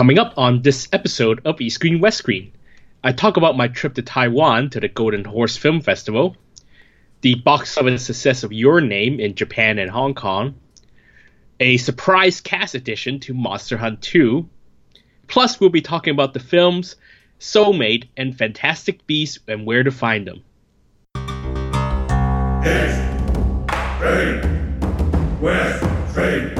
Coming up on this episode of East Screen West Screen, I talk about my trip to Taiwan to the Golden Horse Film Festival, the box office success of Your Name in Japan and Hong Kong, a surprise cast addition to Monster Hunt 2, plus we'll be talking about the films Soulmate and Fantastic Beasts and where to find them. East, West Screen.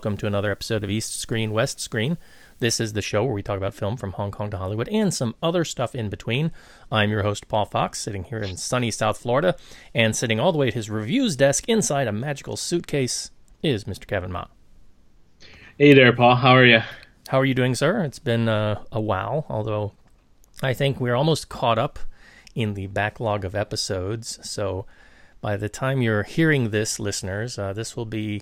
Welcome to another episode of East Screen, West Screen. This is the show where we talk about film from Hong Kong to Hollywood and some other stuff in between. I'm your host, Paul Fox, sitting here in sunny South Florida, and sitting all the way at his reviews desk inside a magical suitcase is Mr. Kevin Ma. Hey there, Paul. How are you? How are you doing, sir? It's been uh, a while, although I think we're almost caught up in the backlog of episodes. So by the time you're hearing this, listeners, uh, this will be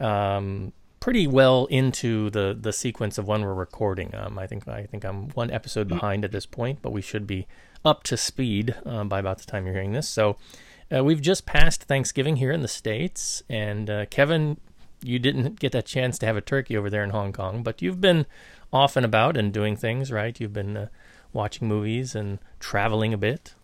um, pretty well into the the sequence of when we're recording. Um, I think I think I'm one episode behind at this point, but we should be up to speed uh, by about the time you're hearing this. So uh, we've just passed Thanksgiving here in the states, and uh, Kevin, you didn't get a chance to have a turkey over there in Hong Kong, but you've been off and about and doing things, right? You've been uh, watching movies and traveling a bit.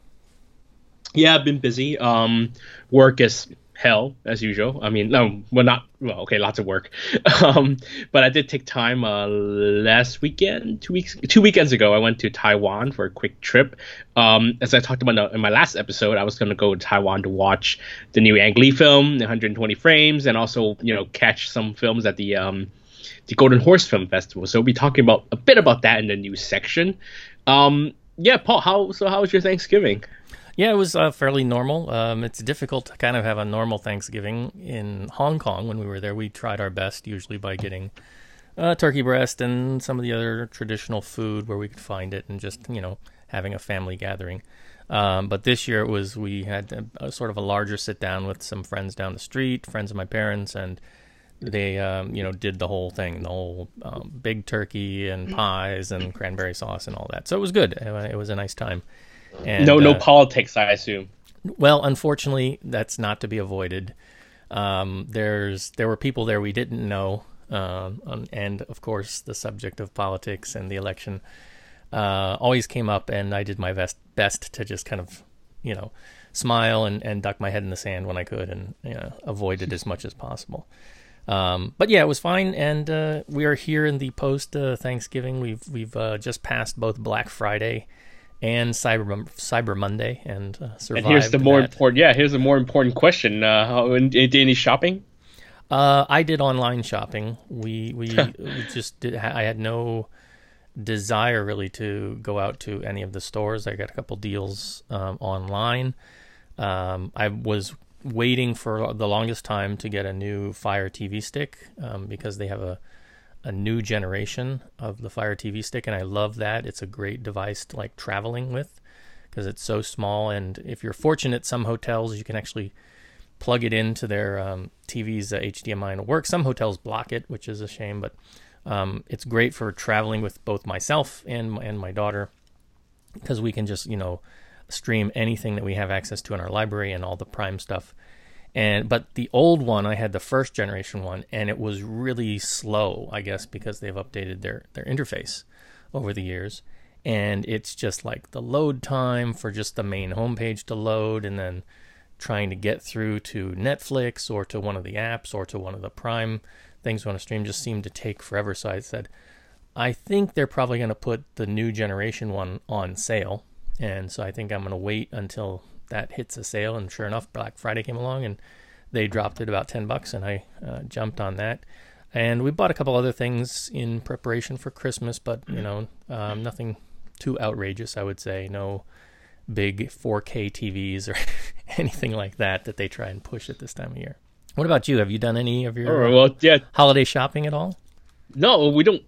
Yeah, I've been busy. Um, work is hell as usual. I mean, no, well, not well. Okay, lots of work. Um, but I did take time uh, last weekend, two weeks, two weekends ago. I went to Taiwan for a quick trip. Um, as I talked about in my last episode, I was going to go to Taiwan to watch the new Ang Lee film, 120 frames, and also you know catch some films at the um, the Golden Horse Film Festival. So we'll be talking about a bit about that in the news section. Um, yeah, Paul, how so? How was your Thanksgiving? Yeah, it was uh, fairly normal. Um, it's difficult to kind of have a normal Thanksgiving in Hong Kong. When we were there, we tried our best, usually by getting uh, turkey breast and some of the other traditional food where we could find it, and just you know having a family gathering. Um, but this year it was we had a, a sort of a larger sit down with some friends down the street, friends of my parents, and they um, you know did the whole thing, the whole um, big turkey and pies and cranberry sauce and all that. So it was good. It was a nice time. And, no, no uh, politics, I assume. well, unfortunately, that's not to be avoided. Um, there's there were people there we didn't know, um, um, and of course, the subject of politics and the election uh, always came up, and I did my best best to just kind of, you know, smile and, and duck my head in the sand when I could, and you know, avoid it as much as possible. Um, but yeah, it was fine, and uh, we are here in the post uh, Thanksgiving. We've we've uh, just passed both Black Friday and Cyber Cyber Monday, and uh, survived. And here's the more that. important. Yeah, here's the more important question. Uh, in, any shopping? Uh, I did online shopping. We we, we just did. I had no desire really to go out to any of the stores. I got a couple deals um, online. Um, I was waiting for the longest time to get a new Fire TV stick um, because they have a a new generation of the Fire TV stick, and I love that. It's a great device to like traveling with because it's so small. And if you're fortunate, some hotels you can actually plug it into their um, TV's uh, HDMI and it works. Some hotels block it, which is a shame, but um, it's great for traveling with both myself and and my daughter because we can just you know stream anything that we have access to in our library and all the Prime stuff and but the old one i had the first generation one and it was really slow i guess because they've updated their their interface over the years. And it's just like the load time for just the main homepage to load and then trying to get through to netflix or to one of the apps or to one of the prime things on a stream just seemed to take forever. So i said i think they're probably going to put the new generation one on sale. And so i think i'm going to wait until that hits a sale. And sure enough, Black Friday came along and they dropped it about 10 bucks, and I uh, jumped on that. And we bought a couple other things in preparation for Christmas, but you know, um, nothing too outrageous, I would say. No big 4K TVs or anything like that that they try and push at this time of year. What about you? Have you done any of your Oh, well, yeah, holiday shopping at all? no, we don't.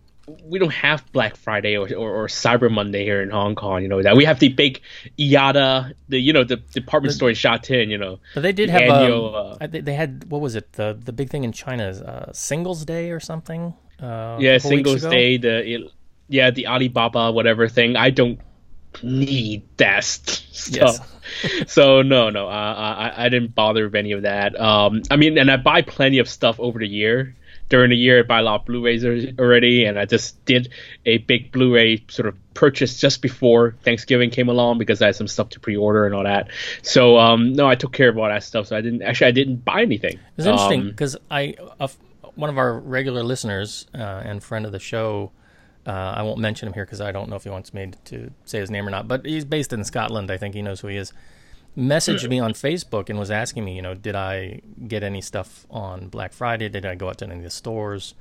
We don't have Black Friday or, or, or Cyber Monday here in Hong Kong. You know that we have the big YATA, the you know the department store in Sha Tin. You know, But they did the have annual, um, uh, they, had what was it the the big thing in China is uh, Singles Day or something. Uh, yeah, Singles? Day, the yeah the Alibaba whatever thing. I don't need that st- stuff. so no, no, uh, I I didn't bother with any of that. Um, I mean, and I buy plenty of stuff over the year. During the year, I buy a lot of Blu-rays already, and I just did a big Blu-ray sort of purchase just before Thanksgiving came along because I had some stuff to pre-order and all that. So um, no, I took care of all that stuff. So I didn't actually I didn't buy anything. It's interesting Um, because I a f one of our regular listeners uh, and friend of the show. Uh, I won't mention him here because I don't know if he wants me to say his name or not. But he's based in Scotland. I think he knows who he is. Messaged me on Facebook and was asking me, you know, did I get any stuff on Black Friday? Did I go out to any of the stores?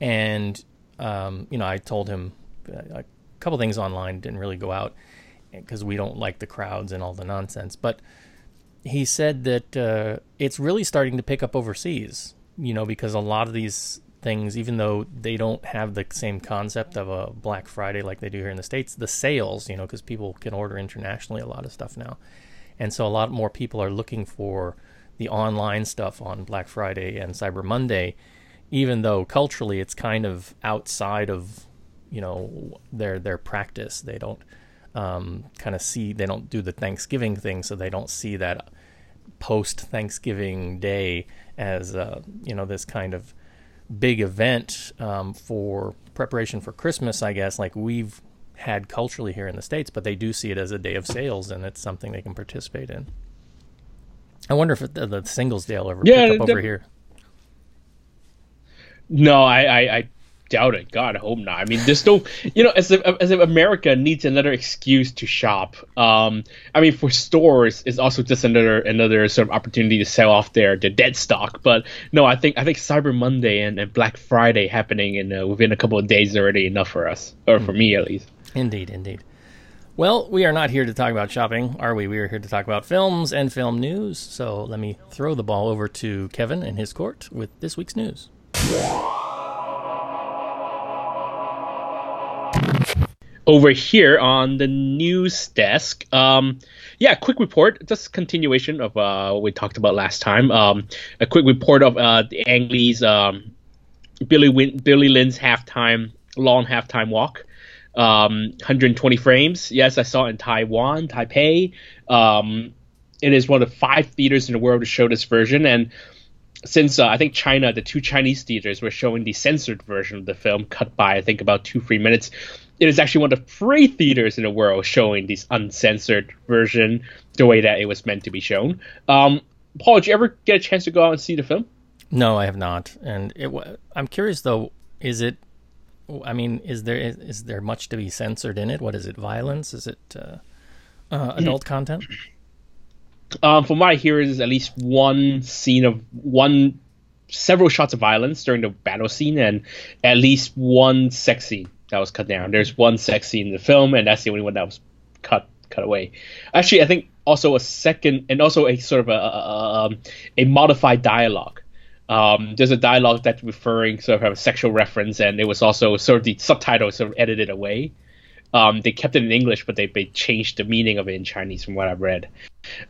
And um, you know, I told him uh, a couple things online. Didn't really go out because we don't like the crowds and all the nonsense. But he said that uh, it's really starting to pick up overseas. You know, because a lot of these things, even though they don't have the same concept of a Black Friday like they do here in the states, the sales, you know, because people can order internationally a lot of stuff now, and so a lot more people are looking for the online stuff on Black Friday and Cyber Monday, even though culturally it's kind of outside of you know their their practice. They don't um, kind of see they don't do the Thanksgiving thing, so they don't see that post Thanksgiving day as uh, you know this kind of big event um, for preparation for Christmas. I guess like we've had culturally here in the states, but they do see it as a day of sales, and it's something they can participate in. I wonder if the, the singles day will ever Yeah, pick up over here. No, I, I, I doubt it. God, I hope not. I mean, there's no, you know, as if, as if America needs another excuse to shop. Um, I mean, for stores, it's also just another another sort of opportunity to sell off their their dead stock. But no, I think I think Cyber Monday and, and Black Friday happening in uh, within a couple of days is already enough for us, or for me at least. Indeed, indeed. Well, we are not here to talk about shopping, are we? We are here to talk about films and film news. So let me throw the ball over to Kevin and his court with this week's news. over here on the news desk. Um, yeah, quick report, just continuation of uh, what we talked about last time. Um, a quick report of uh, the Ang Lee's um, Billy Win- Billy Lynn's halftime long halftime walk. Um, 120 frames. Yes, I saw it in Taiwan, Taipei. Um, it is one of five theaters in the world to show this version, and since uh, I think China, the two Chinese theaters were showing the censored version of the film, cut by I think about two three minutes. It is actually one of the three theaters in the world showing this uncensored version the way that it was meant to be shown. Um, Paul, did you ever get a chance to go out and see the film? No, I have not. And it, I'm curious though, is it? I mean, is there is, is there much to be censored in it? What is it? Violence? Is it uh, uh, adult content? Um, from what I hear, is at least one scene of one, several shots of violence during the battle scene, and at least one sex scene that was cut down. There's one sex scene in the film, and that's the only one that was cut cut away. Actually, I think also a second, and also a sort of a a, um, a modified dialogue. Um, there's a dialogue that's referring sort of a sexual reference, and it was also sort of the subtitle sort of edited away. Um, they kept it in English, but they, they changed the meaning of it in Chinese, from what I've read.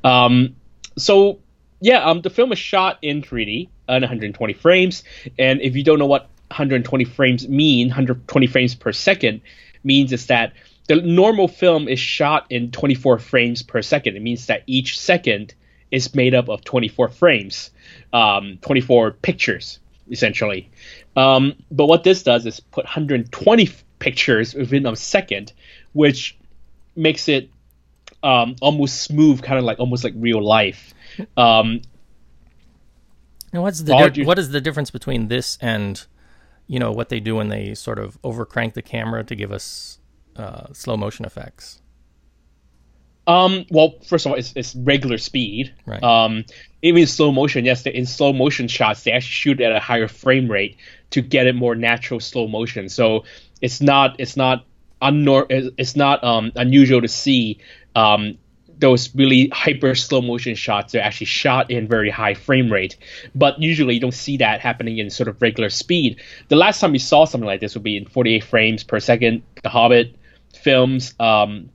Um, so yeah, um, the film is shot in 3D on 120 frames, and if you don't know what 120 frames mean, 120 frames per second means is that the normal film is shot in 24 frames per second. It means that each second is made up of 24 frames, um, 24 pictures essentially. Um, but what this does is put 120 pictures within a second, which makes it um, almost smooth, kind of like almost like real life. Um, And what's the di- what is the difference between this and you know what they do when they sort of overcrank the camera to give us uh, slow motion effects? Um, well, first of all, it's, it's regular speed. Right. Um, even in slow motion, yes, they- in slow motion shots, they actually shoot at a higher frame rate to get it more natural slow motion. So it's not it's not unnor- it's not um, unusual to see um, those really hyper slow motion shots are actually shot in very high frame rate. But usually you don't see that happening in sort of regular speed. The last time we saw something like this would be in 48 frames per second, The Hobbit films. Um,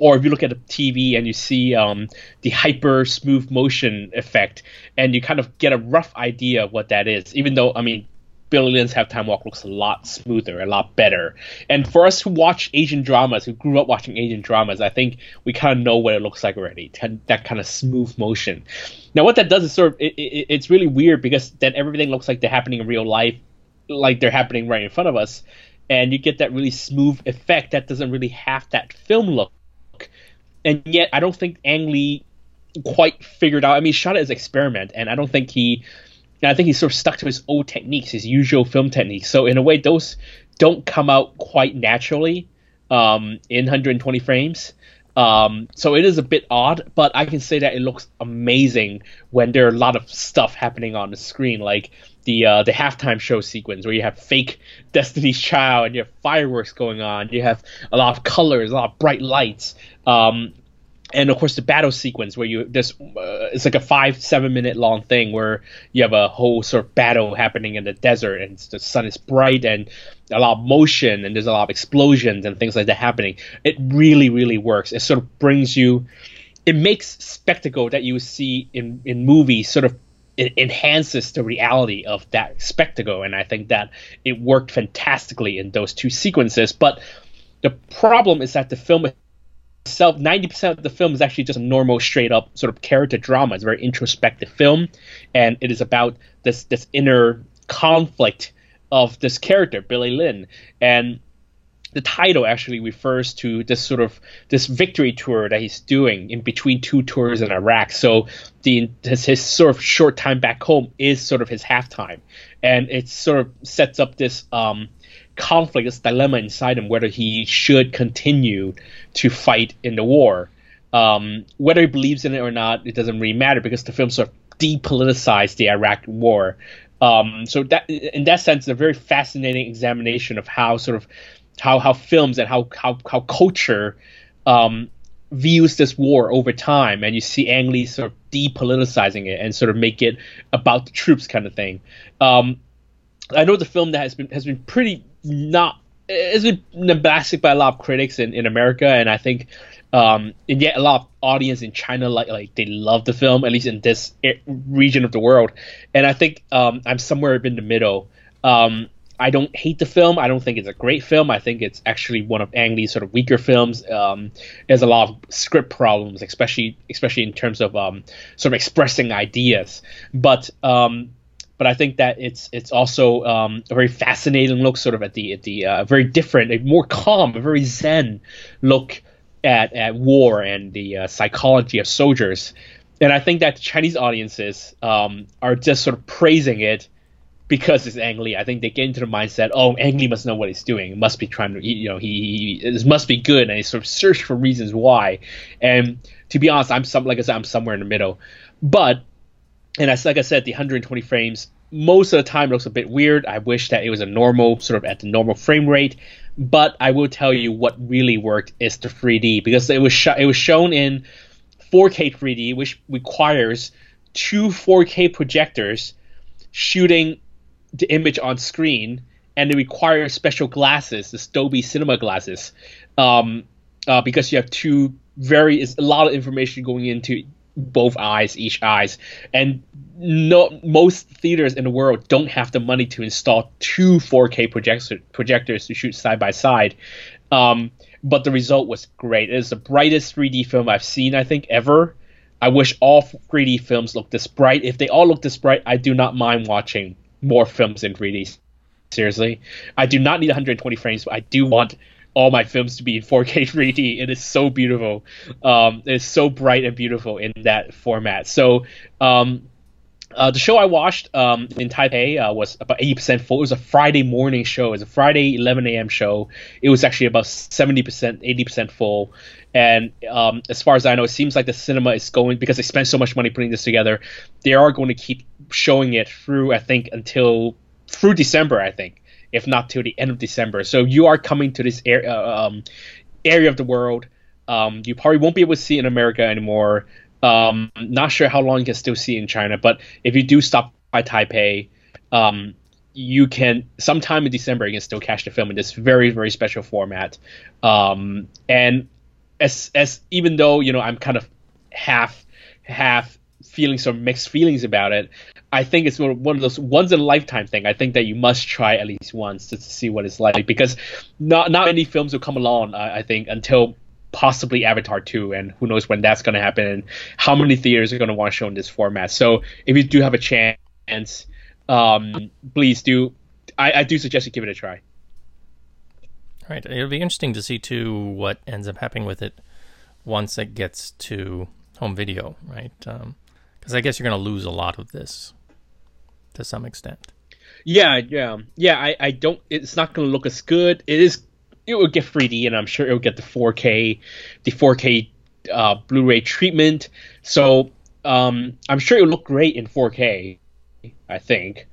or if you look at a TV and you see um, the hyper smooth motion effect, and you kind of get a rough idea of what that is. Even though, I mean, Billy Lynn's Halftime Walk looks a lot smoother, a lot better. And for us who watch Asian dramas, who grew up watching Asian dramas, I think we kind of know what it looks like already. That kind of smooth motion. Now, what that does is sort of it, it, it's really weird because then everything looks like they're happening in real life, like they're happening right in front of us, and you get that really smooth effect that doesn't really have that film look. And yet, I don't think Ang Lee quite figured out. I mean, he shot it as an experiment, and I don't think he I think he's sort of stuck to his old techniques, his usual film techniques. So in a way, those don't come out quite naturally um, in 120 frames. Um, so it is a bit odd, but I can say that it looks amazing when there are a lot of stuff happening on the screen, like the uh, the halftime show sequence where you have fake Destiny's Child and you have fireworks going on, you have a lot of colors, a lot of bright lights. Um, and of course the battle sequence where you this uh, it's like a five seven minute long thing where you have a whole sort of battle happening in the desert and the sun is bright and a lot of motion and there's a lot of explosions and things like that happening. It really really works. It sort of brings you it makes spectacle that you see in in movies sort of it enhances the reality of that spectacle and i think that it worked fantastically in those two sequences but the problem is that the film itself, 90% of the film is actually just a normal, straight up sort of character drama. It's a very introspective film, and it is about this this inner conflict of this character, Billy Lynn. And the title actually refers to this sort of this victory tour that he's doing in between two tours in Iraq. So the his, his sort of short time back home is sort of his halftime, and it sort of sets up this um, conflict, this dilemma inside him, whether he should continue to fight in the war. Um, whether he believes in it or not, it doesn't really matter because the film sort of depoliticized the Iraq war. Um, so that, in that sense, it's a very fascinating examination of how sort of how how films and how how how culture um, views this war over time, and you see Ang Lee sort of depoliticizing it and sort of make it about the troops kind of thing. Um, I know the film that has been has been pretty not it's been bombastic by a lot of critics in, in America, and I think, um, and yet a lot of audience in China like like they love the film, at least in this region of the world. And I think um, I'm somewhere in the middle. Um, I don't hate the film. I don't think it's a great film. I think it's actually one of Ang Lee's sort of weaker films. Um, there's a lot of script problems, especially especially in terms of um, sort of expressing ideas. But um, but I think that it's it's also um, a very fascinating look, sort of at the at the uh, very different, a more calm, a very zen look at at war and the uh, psychology of soldiers. And I think that Chinese audiences um, are just sort of praising it because it's Ang Lee. I think they get into the mindset, oh, Ang Lee must know what he's doing. He must be trying to, you know, he, he this must be good, and they sort of search for reasons why. And to be honest, I'm some like I said, I'm somewhere in the middle. But and as like I said, the 120 frames most of the time looks a bit weird. I wish that it was a normal sort of at the normal frame rate. But I will tell you what really worked is the 3D because it was sh- it was shown in 4K 3D, which requires two 4K projectors shooting the image on screen, and it requires special glasses, the Dolby Cinema glasses, um, uh, because you have two very a lot of information going into both eyes, each eyes, and no most theaters in the world don't have the money to install two 4K projector, projectors to shoot side by side. Um, but the result was great. It is the brightest 3D film I've seen, I think, ever. I wish all 3D films looked this bright. If they all look this bright, I do not mind watching more films in 3D. Seriously, I do not need 120 frames, but I do want all my films to be in 4K 3D. It is so beautiful. Um, it's so bright and beautiful in that format. So um, uh, the show I watched um, in Taipei uh, was about 80% full. It was a Friday morning show. It was a Friday 11 a.m. show. It was actually about 70%, 80% full. And um, as far as I know, it seems like the cinema is going because they spent so much money putting this together. They are going to keep showing it through, I think, until through December. I think if not till the end of December. So you are coming to this area, uh, um, area of the world. Um, you probably won't be able to see in America anymore. Um, not sure how long you can still see in China, but if you do stop by Taipei, um, you can sometime in December you can still catch the film in this very very special format. Um, and as as even though you know I'm kind of half half feeling or mixed feelings about it, I think it's one of those once in a lifetime thing. I think that you must try at least once to, to see what it's like because not not many films will come along. I, think until possibly Avatar 2, and who knows when that's going to happen and how many theaters are going to want to show in this format. So if you do have a chance, um, please do. I, I do suggest you give it a try. Right. It'll be interesting to see too what ends up happening with it once it gets to home video, right? Because I guess you're going to lose a lot of this to some extent. Yeah, yeah, yeah. I, I don't. It's not going to look as good. It is. It will get 3D, and I'm sure it will get the 4K, the 4K uh, Blu-ray treatment. So um, I'm sure it will look great in 4K. I think.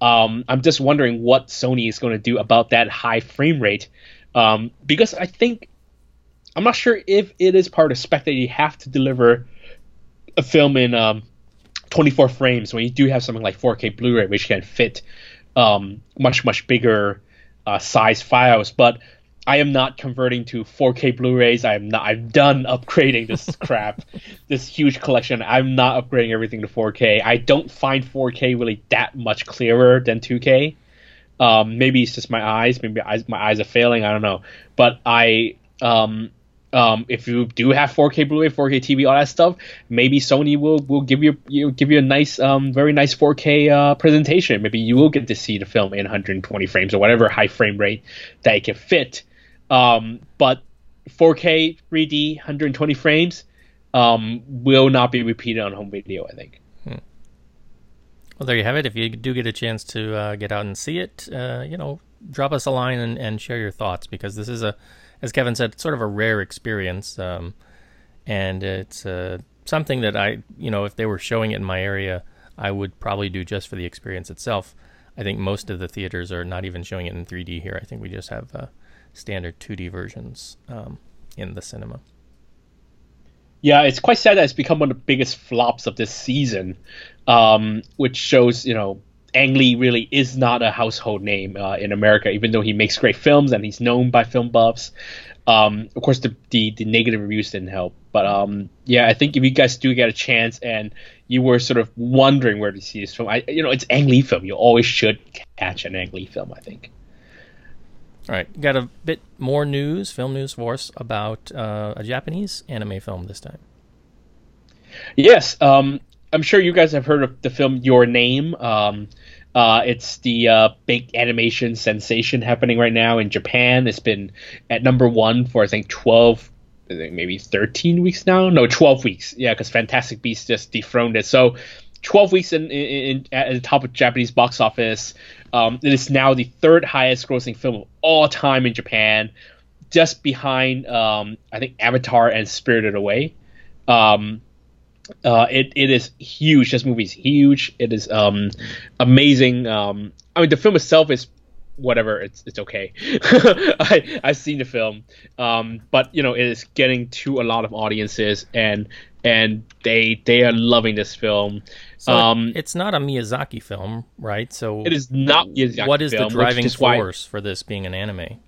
Um, I'm just wondering what Sony is going to do about that high frame rate, um, because I think I'm not sure if it is part of spec that you have to deliver a film in um, 24 frames when you do have something like 4K Blu-ray, which can fit um, much much bigger uh, size files. But I am not converting to 4K Blu-rays. I am not. I'm done upgrading this crap, this huge collection. I'm not upgrading everything to 4K. I don't find 4K really that much clearer than 2K. Um, maybe it's just my eyes. Maybe my eyes are failing. I don't know. But I um, um, if you do have 4K Blu-ray, 4K TV, all that stuff, maybe Sony will will give you, you give you a nice, um, very nice 4K uh, presentation. Maybe you will get to see the film in 120 frames or whatever high frame rate that it can fit. Um, but 4K 3D 120 frames um, will not be repeated on home video. I think. Hmm. Well, there you have it. If you do get a chance to uh, get out and see it, uh, you know, drop us a line and, and share your thoughts because this is a as Kevin said, it's sort of a rare experience, um, and it's uh, something that I, you know, if they were showing it in my area, I would probably do just for the experience itself. I think most of the theaters are not even showing it in 3D here. I think we just have uh, standard 2D versions um, in the cinema. Yeah, it's quite sad that it's become one of the biggest flops of this season, um, which shows, you know, Ang Lee really is not a household name uh, in America, even though he makes great films and he's known by film buffs. Um, of course, the, the, the negative reviews didn't help, but um, yeah, I think if you guys do get a chance and you were sort of wondering where to see this film, I you know it's Ang Lee film. You always should catch an Ang Lee film. I think. All right, got a bit more news, film news for us about uh, a Japanese anime film this time. Yes, um, I'm sure you guys have heard of the film Your Name. Um, uh, it's the uh, big animation sensation happening right now in Japan. It's been at number one for I think 12, I think maybe 13 weeks now. No, 12 weeks. Yeah, because Fantastic Beasts just dethroned it. So 12 weeks in, in, in, at the top of Japanese box office. Um, it is now the third highest grossing film of all time in Japan, just behind um, I think Avatar and Spirited Away. Um, uh, it it is huge. This movie is huge. It is um, amazing. Um, I mean, the film itself is whatever. It's it's okay. I I've seen the film, um, but you know, it is getting to a lot of audiences, and and they they are loving this film. So um, it's not a Miyazaki film, right? So it is not Miyazaki. What is film, the driving force why, for this being an anime?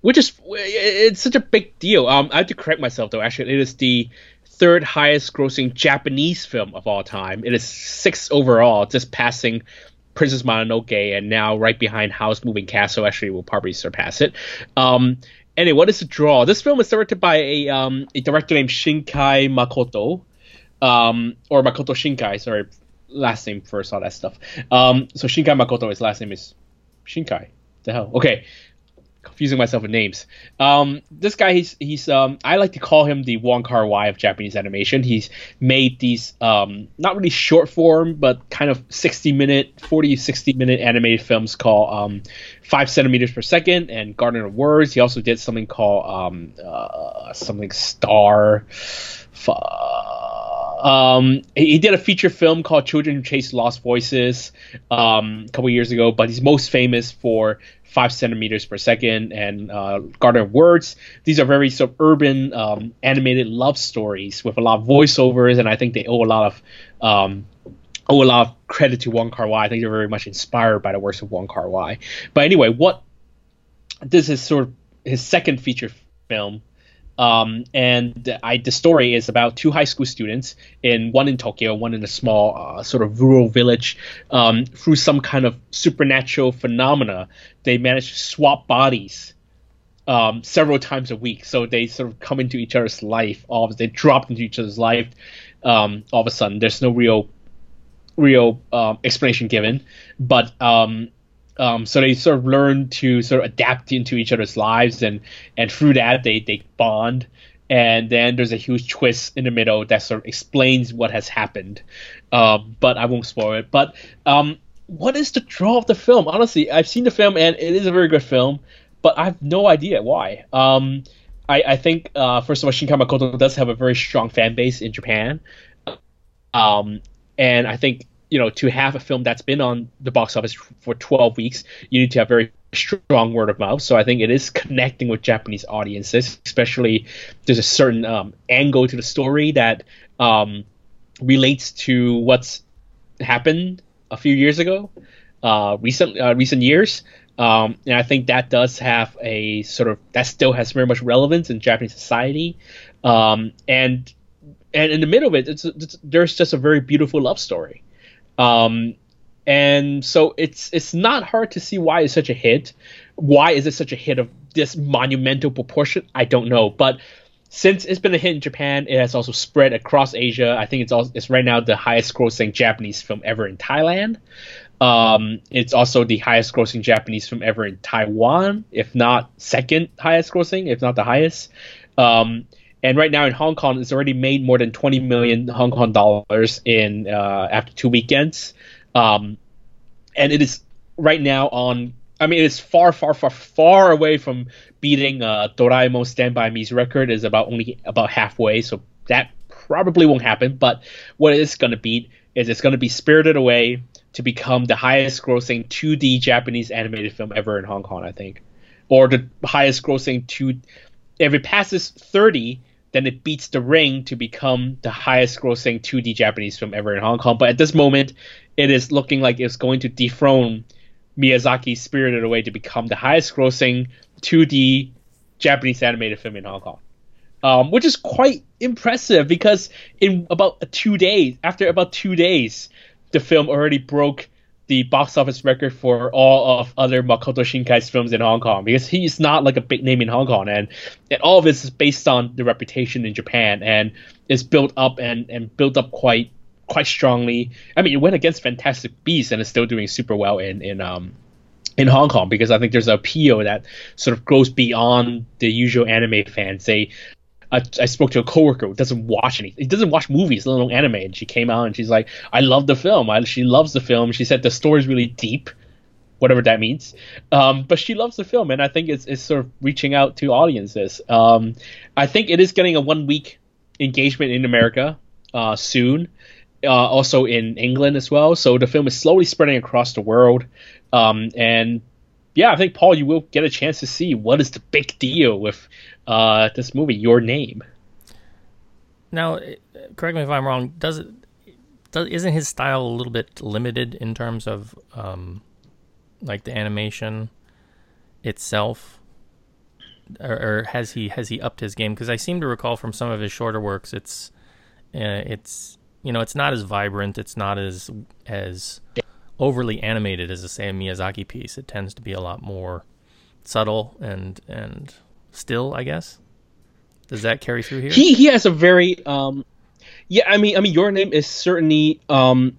Which is it's such a big deal. Um, I have to correct myself though. Actually, it is the third highest grossing Japanese film of all time. It is sixth overall, just passing Princess Mononoke and now right behind Howl's Moving Castle. Actually, will probably surpass it. Um, anyway, what is the draw? This film is directed by a, um, a director named Shinkai Makoto, um, or Makoto Shinkai. Sorry, last name first, all that stuff. Um, so Shinkai Makoto, his last name is Shinkai. The hell? Okay confusing myself with names. Um, this guy, he's he's um, I like to call him the Wong Kar Wai of Japanese animation. He's made these um, not really short form, but kind of 60 minute, 40, 60 minute animated films called um, Five Centimeters Per Second and Garden of Words. He also did something called um, uh, something Star. Uh, um, he, did a feature film called Children Who Chase Lost Voices um, a couple years ago, but he's most famous for Five Centimeters Per Second and uh, Garden of Words. These are very sort of urban um, animated love stories with a lot of voiceovers, and I think they owe a lot of um, owe a lot of credit to Wong Kar Wai. I think they're very much inspired by the works of Wong Kar Wai. But anyway, what this is sort of his second feature film. Um, and I, the story is about two high school students, in one in Tokyo, one in a small uh, sort of rural village. Um, through some kind of supernatural phenomena, they manage to swap bodies um, several times a week. So they sort of come into each other's life. All of they drop into each other's life. Um, all of a sudden, there's no real, real um, explanation given. But um, so they sort of learn to sort of adapt into each other's lives, and and through that they they bond. And then there's a huge twist in the middle that sort of explains what has happened. Um, but I won't spoil it. But um, what is the draw of the film? Honestly, I've seen the film and it is a very good film, but I have no idea why. Um, I, I think uh, first of all, Shinkai Makoto does have a very strong fan base in Japan, um, and I think you know to have a film that's been on the box office for 12 weeks, you need to have very strong word of mouth. So I think it is connecting with Japanese audiences, especially there's a certain um, angle to the story that um, relates to what's happened a few years ago, uh, recent uh, recent years. Um, and I think that does have a sort of that still has very much relevance in Japanese society, um, and and in the middle of it, it's, it's, there's just a very beautiful love story, um, and so it's it's not hard to see why it's such a hit. Why is it such a hit of this monumental proportion? I don't know, but since it's been a hit in Japan, it has also spread across Asia. I think it's also it's right now the highest grossing Japanese film ever in Thailand. Um, it's also the highest grossing Japanese film ever in Taiwan, if not second highest grossing, if not the highest. Um, and right now in Hong Kong, it's already made more than 20 million Hong Kong dollars in uh, after two weekends. Um, and it is right now on. I mean, it's far, far, far, far away from beating uh, Doraemon Stand By Me's record. Is about only about halfway, so that probably won't happen. But what it is going to beat is it's going to be Spirited Away to become the highest grossing 2D Japanese animated film ever in Hong Kong, I think. Or the highest grossing 2 if it passes 30, then it beats The Ring to become the highest grossing 2D Japanese film ever in Hong Kong. But at this moment, it is looking like it's going to dethrone Miyazaki's Spirited Away to become the highest grossing 2D Japanese animated film in Hong Kong. Um, which is quite impressive because in about two days, after about two days, the film already broke the box office record for all of other Makoto Shinkai's films in Hong Kong because he's not like a big name in Hong Kong and, and all of this is based on the reputation in Japan and it's built up and, and built up quite quite strongly. I mean, it went against Fantastic Beasts and is still doing super well in in um in Hong Kong because I think there's an appeal that sort of goes beyond the usual anime fans. They I, I, spoke to a coworker who doesn't watch any, he doesn't watch movies, let alone anime, and she came out and she's like, I love the film. I, she loves the film. She said the story is really deep, whatever that means. Um, but she loves the film, and I think it's, it's sort of reaching out to audiences. Um, I think it is getting a one week engagement in America uh, soon. Uh, also in England as well. So the film is slowly spreading across the world. Um, and yeah, I think Paul, you will get a chance to see what is the big deal with uh, this movie, Your Name. Now, correct me if I'm wrong. Does it? Does, isn't his style a little bit limited in terms of um, like the animation itself? Or, or, has he has he upped his game? Because I seem to recall from some of his shorter works, it's uh, it's you know it's not as vibrant, it's not as as overly animated as a say a Miyazaki piece. It tends to be a lot more subtle and and still, I guess. Does that carry through here? He he has a very um yeah, I mean I mean your name is certainly um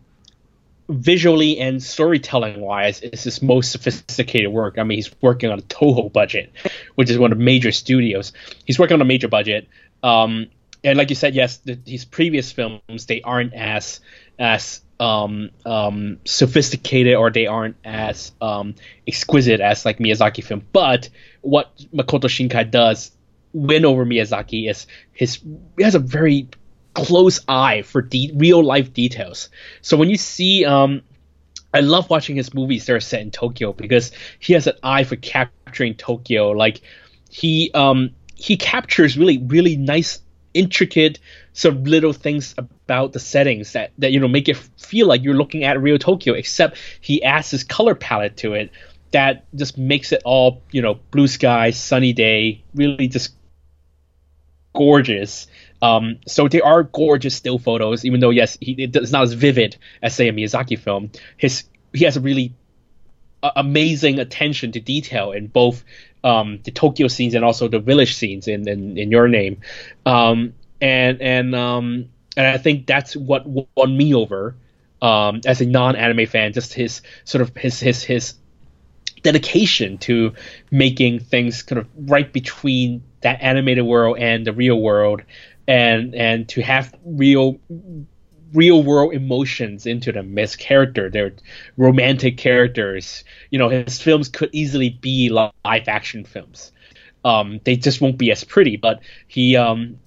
visually and storytelling wise is his most sophisticated work. I mean he's working on a Toho budget, which is one of the major studios. He's working on a major budget. Um and like you said, yes, the, his previous films they aren't as as um, um, sophisticated or they aren't as um, exquisite as like Miyazaki film. But what Makoto Shinkai does win over Miyazaki is his he has a very close eye for de- real life details. So when you see, um, I love watching his movies that are set in Tokyo because he has an eye for capturing Tokyo. Like he um he captures really really nice intricate sort of little things about the settings that, that you know make it feel like you're looking at real Tokyo, except he adds his color palette to it that just makes it all you know blue sky, sunny day, really just gorgeous. Um, so there are gorgeous still photos, even though yes, he, it's not as vivid as say a Miyazaki film. His he has a really uh, amazing attention to detail in both um, the Tokyo scenes and also the village scenes in in, in your name, um, and and um, and I think that's what won me over um, as a non-anime fan. Just his sort of his his his dedication to making things kind of right between that animated world and the real world, and and to have real real world emotions into them as character. They're romantic characters. You know, his films could easily be live action films. Um, they just won't be as pretty, but he, um,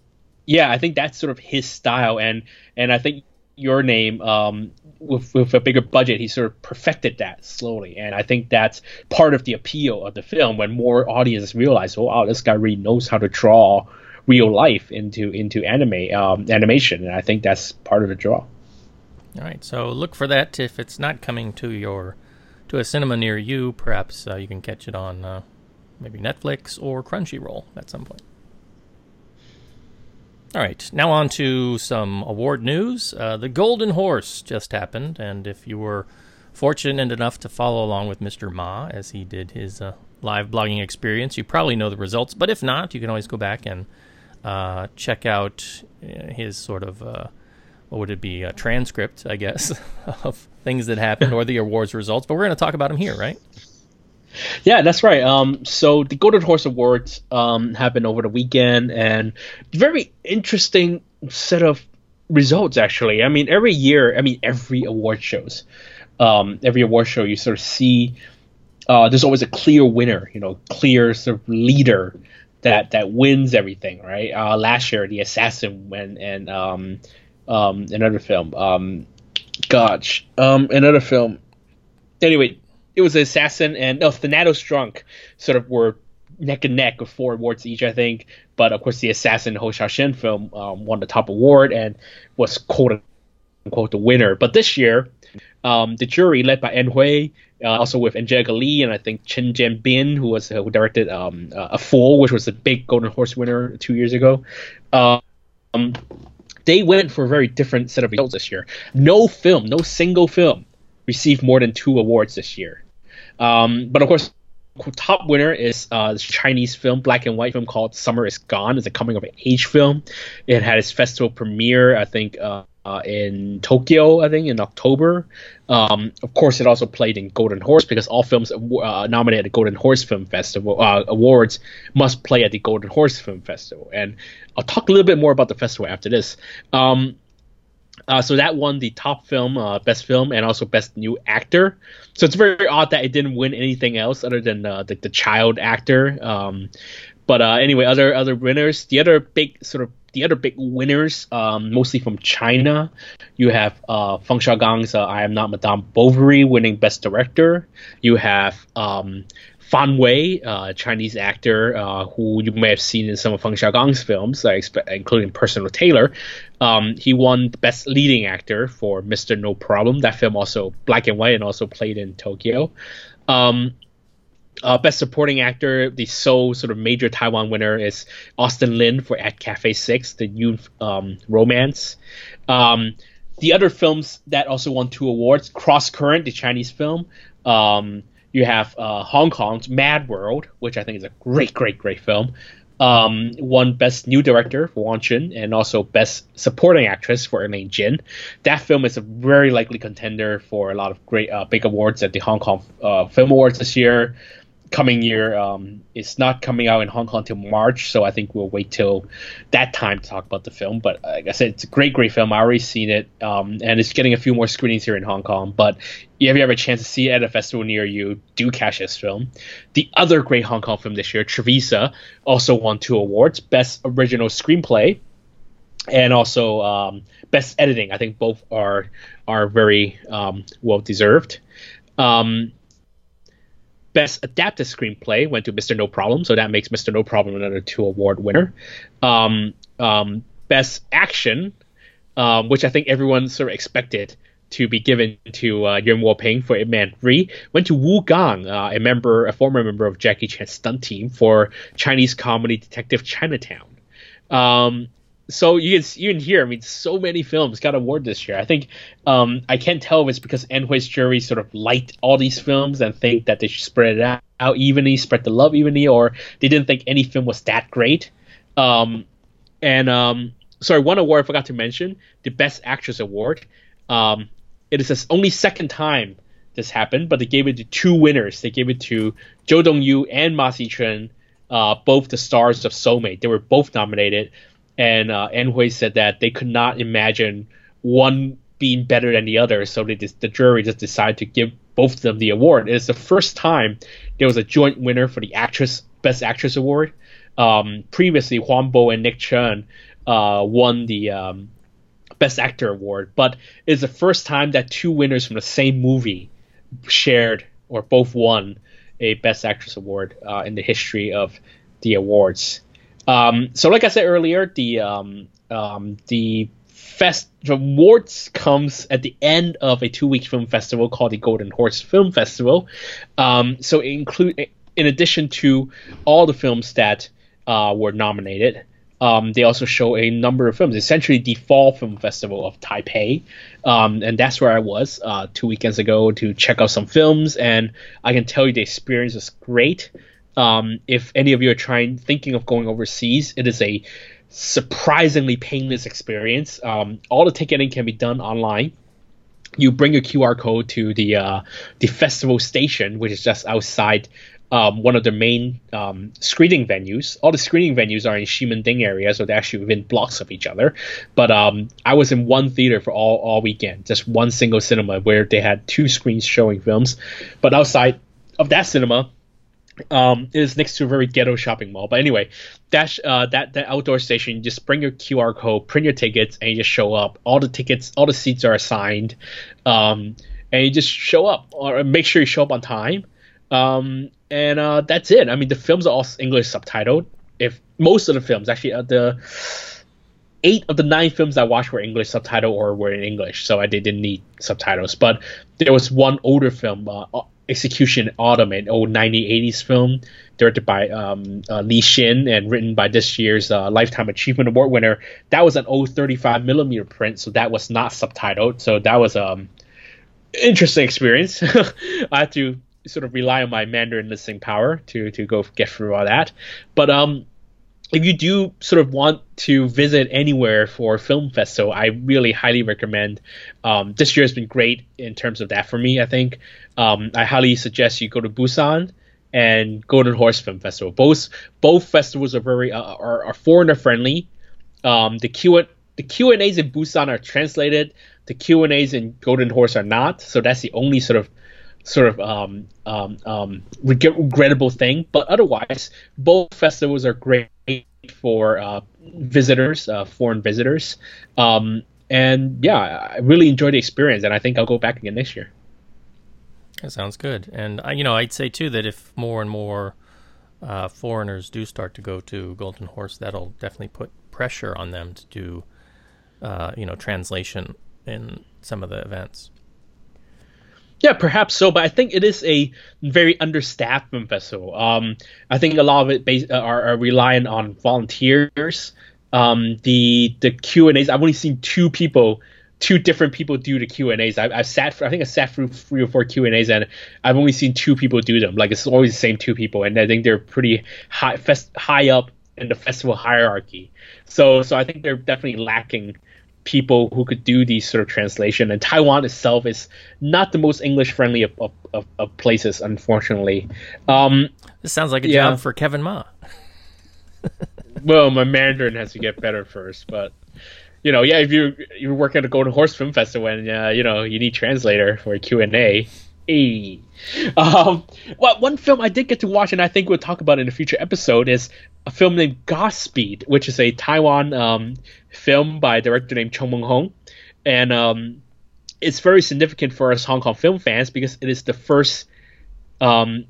yeah, I think that's sort of his style, and and I think your name, um, with with a bigger budget, he sort of perfected that slowly, and I think that's part of the appeal of the film when more audiences realize, oh wow, this guy really knows how to draw real life into into anime um, animation, and I think that's part of the draw. All right, so look for that if it's not coming to your to a cinema near you. Perhaps uh, you can catch it on uh, maybe Netflix or Crunchyroll at some point. All right, now on to some award news. Uh, the Golden Horse just happened, and if you were fortunate enough to follow along with Mr. Ma as he did his uh, live blogging experience, you probably know the results. But if not, you can always go back and uh, check out uh, his sort of uh, what would it be a transcript, I guess, of things that happened or the awards results. But we're going to talk about them here, right? Yeah, that's right. Um, so the Golden Horse Awards um, happened over the weekend, and very interesting set of results. Actually, I mean, every year, I mean, every award shows, um, every award show, you sort of see uh, there's always a clear winner, you know, clear sort of leader that that wins everything, right? Uh, last year, The Assassin went and um, um, another film, um, gosh, um, another film. Anyway, it was Assassin and no, Thanatos Drunk sort of were neck and neck with four awards each, I think. But of course, the Assassin Hou Hsiao-hsien film um, won the top award and was quote unquote the winner. But this year, um, the jury led by Ann Hui, uh, also with Angelica Lee and I think Chen Jianbin, who was uh, who directed um, uh, A Fool, which was a big Golden Horse winner two years ago. Um, they went for a very different set of results this year. No film, no single film, received more than two awards this year. Um, but of course, top winner is uh, this Chinese film, black and white film called Summer is Gone. It's a coming of age film. It had its festival premiere, I think, uh, uh, in Tokyo, I think, in October. Um, of course, it also played in Golden Horse because all films uh, nominated at the Golden Horse Film Festival uh, awards must play at the Golden Horse Film Festival. And I'll talk a little bit more about the festival after this. Um, uh, so that won the top film, uh, best film, and also best new actor. So it's very odd that it didn't win anything else other than uh, the, the child actor. Um, but uh, anyway, other other winners. The other big sort of the other big winners, um, mostly from China, you have uh, Feng Xiaogang's uh, "I Am Not Madame Bovary" winning Best Director. You have um, Fan Wei, uh, Chinese actor uh, who you may have seen in some of Feng Xiaogang's films, uh, including Personal Tailor. Um, he won Best Leading Actor for Mr. No Problem. That film also black and white and also played in Tokyo. Um, uh, best supporting actor, the sole sort of major Taiwan winner is Austin Lin for At Cafe Six, the youth um, romance. Um, the other films that also won two awards: Cross Current, the Chinese film. Um, you have uh, Hong Kong's Mad World, which I think is a great, great, great film. Um, won Best New Director for Wong Chun and also Best Supporting Actress for Elaine Jin. That film is a very likely contender for a lot of great uh, big awards at the Hong Kong uh, Film Awards this year coming year. Um, it's not coming out in Hong Kong till March, so I think we'll wait till that time to talk about the film. But like I said, it's a great, great film. I already seen it, um, and it's getting a few more screenings here in Hong Kong. But if you have a chance to see it at a festival near you, do catch this film. The other great Hong Kong film this year, Trivisa, also won two awards: Best Original Screenplay and also um, best editing. I think both are are very well deserved. Um, best adapted screenplay went to Mr. No Problem, so that makes Mr. No Problem another two award winner. Um, um, best action, um, which I think everyone sort of expected to be given to uh, Yuen Woo-ping for Ip Man 3, went to Wu Gang, uh, a member, a former member of Jackie Chan's stunt team for Chinese comedy detective Chinatown. Um, so you can you can hear. I mean, so many films got award this year. I think um, I can't tell if it's because Ann Hui's jury sort of liked all these films and think that they should spread it out, out evenly, spread the love evenly, or they didn't think any film was that great. Um, and um, sorry, one award I forgot to mention: the Best Actress award. Um, it is the only second time this happened, but they gave it to two winners. They gave it to Zhou Dongyu and Ma Sichun, uh, both the stars of Soulmate. They were both nominated and uh, Ann Hui said that they could not imagine one being better than the other, so they just, the jury just decided to give both of them the award. It is the first time there was a joint winner for the actress best actress award. Um, previously, Huang Bo and Nick Cheung uh, won the um, best actor award, but it's the first time that two winners from the same movie shared or both won a best actress award uh, in the history of the awards. Um, so, like I said earlier, the um, um, the fest the awards comes at the end of a two week film festival called the Golden Horse Film Festival. Um, so, include in addition to all the films that uh, were nominated. Um, they also show a number of films, essentially the Fall Film Festival of Taipei, um, and that's where I was uh, two weekends ago to check out some films. And I can tell you the experience was great. Um, if any of you are trying thinking of going overseas, it is a surprisingly painless experience. Um, all the ticketing can be done online. You bring your QR code to the uh, the festival station, which is just outside um, one of the main um, screening venues. All the screening venues are in Ximending area, so they're actually within blocks of each other. But um, I was in one theater for all, all weekend, just one single cinema where they had two screens showing films. But outside of that cinema, um, it is next to a very ghetto shopping mall. But anyway, that uh, that that outdoor station, you just bring your QR code, print your tickets, and you just show up. All the tickets, all the seats are assigned, um, and you just show up or make sure you show up on time. Um, and uh, that's it. I mean, the films are all English subtitled. If most of the films, actually, uh, the eight of the nine films I watched were English subtitle or were in English, so I didn't need subtitles. But there was one older film, uh, Execution Autumn, an old 1980s film directed by um, uh, Li Xin and written by this year's uh, Lifetime Achievement Award winner. That was an old 35 millimeter print, so that was not subtitled. So that was um interesting experience. I had to sort of rely on my Mandarin listening power to to go get through all that. But um if you do sort of want to visit anywhere for film festival, I really highly recommend. Um, this year has been great in terms of that for me. I think um, I highly suggest you go to Busan and Golden Horse Film Festival. Both both festivals are very uh, are, are foreigner friendly. Um, the Q the Q and A's in Busan are translated. The Q and A's in Golden Horse are not. So that's the only sort of sort of um, um, um, regrettable thing. But otherwise, both festivals are great for uh, visitors, uh, foreign visitors. Um, and yeah, I really enjoyed the experience, and I think I'll go back again next year. That sounds good. And uh, you know, I'd say too that if more and more uh, foreigners do start to go to Golden Horse, that'll definitely put pressure on them to do, uh, you know, translation in some of the events. Yeah, perhaps so, but I think it is a very understaffed film festival. Um, I think a lot of it base, uh, are, are reliant on volunteers. Um, the the Q and A's. I've only seen two people, two different people do the Q and A's. I've, I've sat, for, I think I sat through three or four Q and A's, and I've only seen two people do them. Like it's always the same two people, and I think they're pretty high fest, high up in the festival hierarchy. So so I think they're definitely lacking people who could do these sort of translation. And Taiwan itself is not the most English friendly of, of, of, places, unfortunately. Um, this sounds like a yeah. job for Kevin Ma. well, my Mandarin has to get better first, but you know, yeah, if you you work at a Golden Horse Film Festival and uh, you know you need translator for Q and A. Um, well, one film I did get to watch, and I think we'll talk about in a future episode, is a film named Godspeed, which is a Taiwan um, film by a director named Chung Mong-hong, and um, it's very significant for us Hong Kong film fans because it is the first um,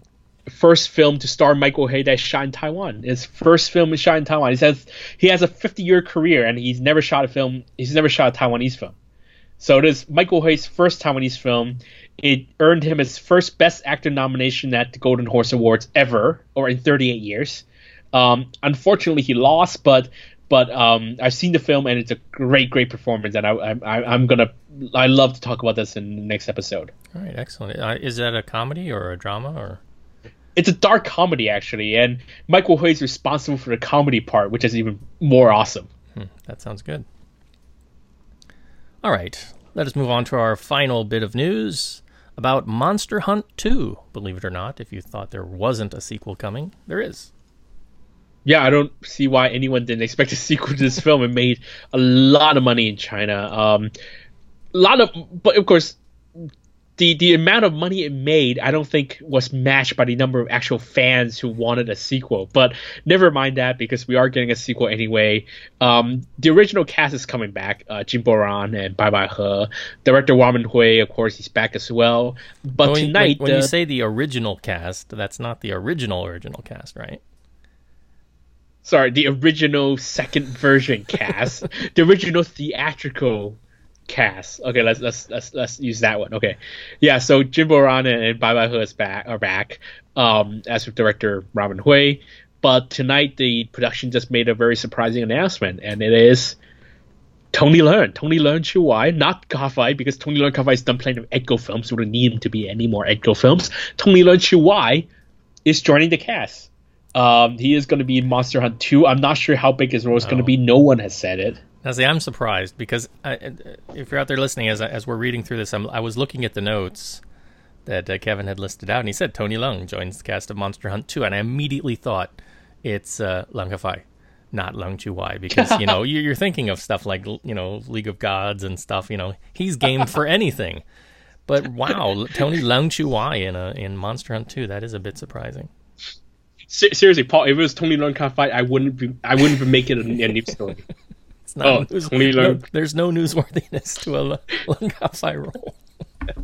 first film to star Michael Hui that shot in Taiwan. His first film is shot in Taiwan. He says he has a 50 year career and he's never shot a film. He's never shot a Taiwanese film. So it is Michael Hui's first Taiwanese film. It earned him his first Best Actor nomination at the Golden Horse Awards ever, or in 38 years. Um, unfortunately, he lost, but but um, I've seen the film and it's a great, great performance, and I, I, I'm gonna I love to talk about this in the next episode. All right, excellent. Uh, is that a comedy or a drama or? It's a dark comedy actually, and Michael Hui is responsible for the comedy part, which is even more awesome. Hmm, that sounds good. All right, let us move on to our final bit of news about Monster Hunt 2. Believe it or not, if you thought there wasn't a sequel coming, there is. Yeah, I don't see why anyone didn't expect a sequel to this film. It made a lot of money in China. Um, a lot of, but of course, the the amount of money it made, I don't think was matched by the number of actual fans who wanted a sequel. But never mind that because we are getting a sequel anyway. Um, the original cast is coming back. Uh, Jing Boran and Bai Bai He, director Raman Hui, of course, he's back as well. But when, tonight, when, when uh, you say the original cast, that's not the original original cast, right? Sorry, the original second version cast, the original theatrical cast. Okay, let's let's let's let's use that one. Okay, yeah. So Jing Boran and Bai Bai He is back are back um, as with director Raman Hui. But tonight the production just made a very surprising announcement, and it is Tony Leung. Tony Leung Wai, not Ka-Fai, because Tony Leung Ka-Fai is done playing Edgar films, we don't need him to be any more Edgar films. Tony Leung Wai is joining the cast. Um, he is going to be in Monster Hunt 2. I'm not sure how big his role is going to be. No one has said it. Now, see, I'm surprised because I, if you're out there listening, as as we're reading through this, I'm, I was looking at the notes that uh, Kevin had listed out, and he said Tony Leung joins the cast of Monster Hunt 2, and I immediately thought it's uh, Leung Ka-Fai, not Leung Chiu-wai, because you know you're, you're thinking of stuff like you know League of Gods and stuff. You know he's game for anything, but wow, Tony Leung Chiu-wai in a in Monster Hunt 2, that is a bit surprising. Se- seriously, Paul, if it was Tony Leung Ka-Fai, I wouldn't be, I wouldn't make it a, a news story. It's not Oh, news- Tony no, there's no newsworthiness to a Leung Ka-Fai role.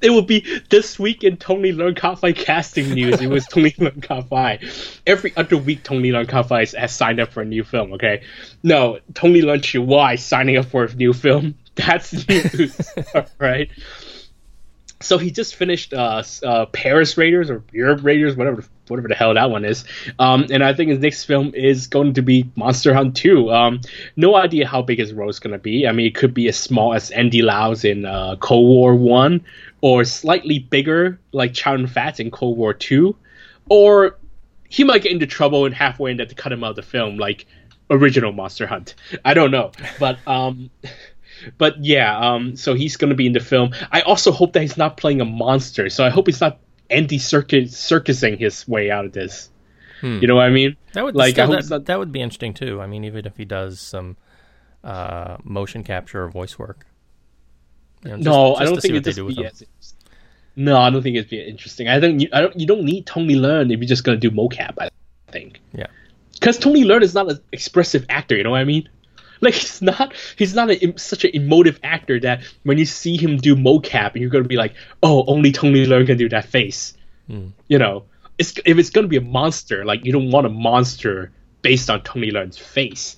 it would be this week in Tony Leung Ka-Fai casting news. It was Tony Leung Ka-Fai. Every other week, Tony Leung Ka-Fai has- has signed up for a new film. Okay, no, Tony Wai signing up for a new film. That's news, all right? So he just finished uh, uh, Paris Raiders or Europe Raiders, whatever the- whatever the hell that one is. Um, and I think his next film is going to be Monster Hunt 2. Um, no idea how big his role is going to be. I mean, it could be as small as Andy Lau's in uh, Cold War 1, or slightly bigger like Chow Fat in Cold War 2, or he might get into trouble and halfway and have to cut him out of the film, like original Monster Hunt. I don't know, but um, but yeah, um, so he's gonna be in the film. I also hope that he's not playing a monster. So I hope he's not anti circus circusing his way out of this. You know what I mean? That would like still, hope that, not- that would be interesting too. I mean, even if he does some uh, motion capture or voice work. You know, just- no, just I don't think what it they just do with be him. No, I don't think it'd be interesting. I think you, I don't. You don't need Tony Leung if you're just gonna do mocap. I think. Yeah. because Tony Leung is not an expressive actor. You know what I mean? Like he's not he's not a, such an emotive actor that when you see him do mocap, you're gonna be like, oh, only Tony Leung can do that face. You know, it's if it's gonna be a monster, like you don't want a monster based on Tony Leung's face.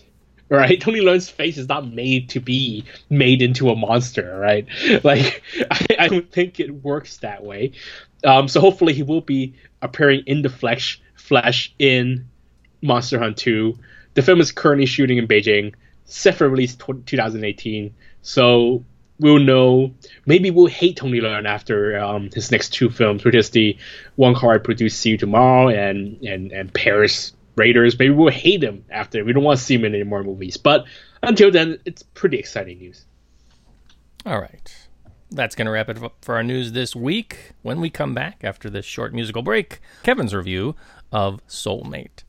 Right, Tony Leung's face is not made to be made into a monster, right? Like, I, I don't think it works that way. Um, so hopefully he will be appearing in the flesh, flesh in Monster Hunt 2. The film is currently shooting in Beijing, set for release 2018. So we'll know. Maybe we'll hate Tony Leung after um, his next two films, which is the Wong Kar-wai produced, See You Tomorrow, and and and Paris Raiders. Maybe we'll hate him after. We don't want to see him in any more movies. But until then, it's pretty exciting news. All right. That's going to wrap it up for our news this week. When we come back after this short musical break, Kevin's review of Soulmate.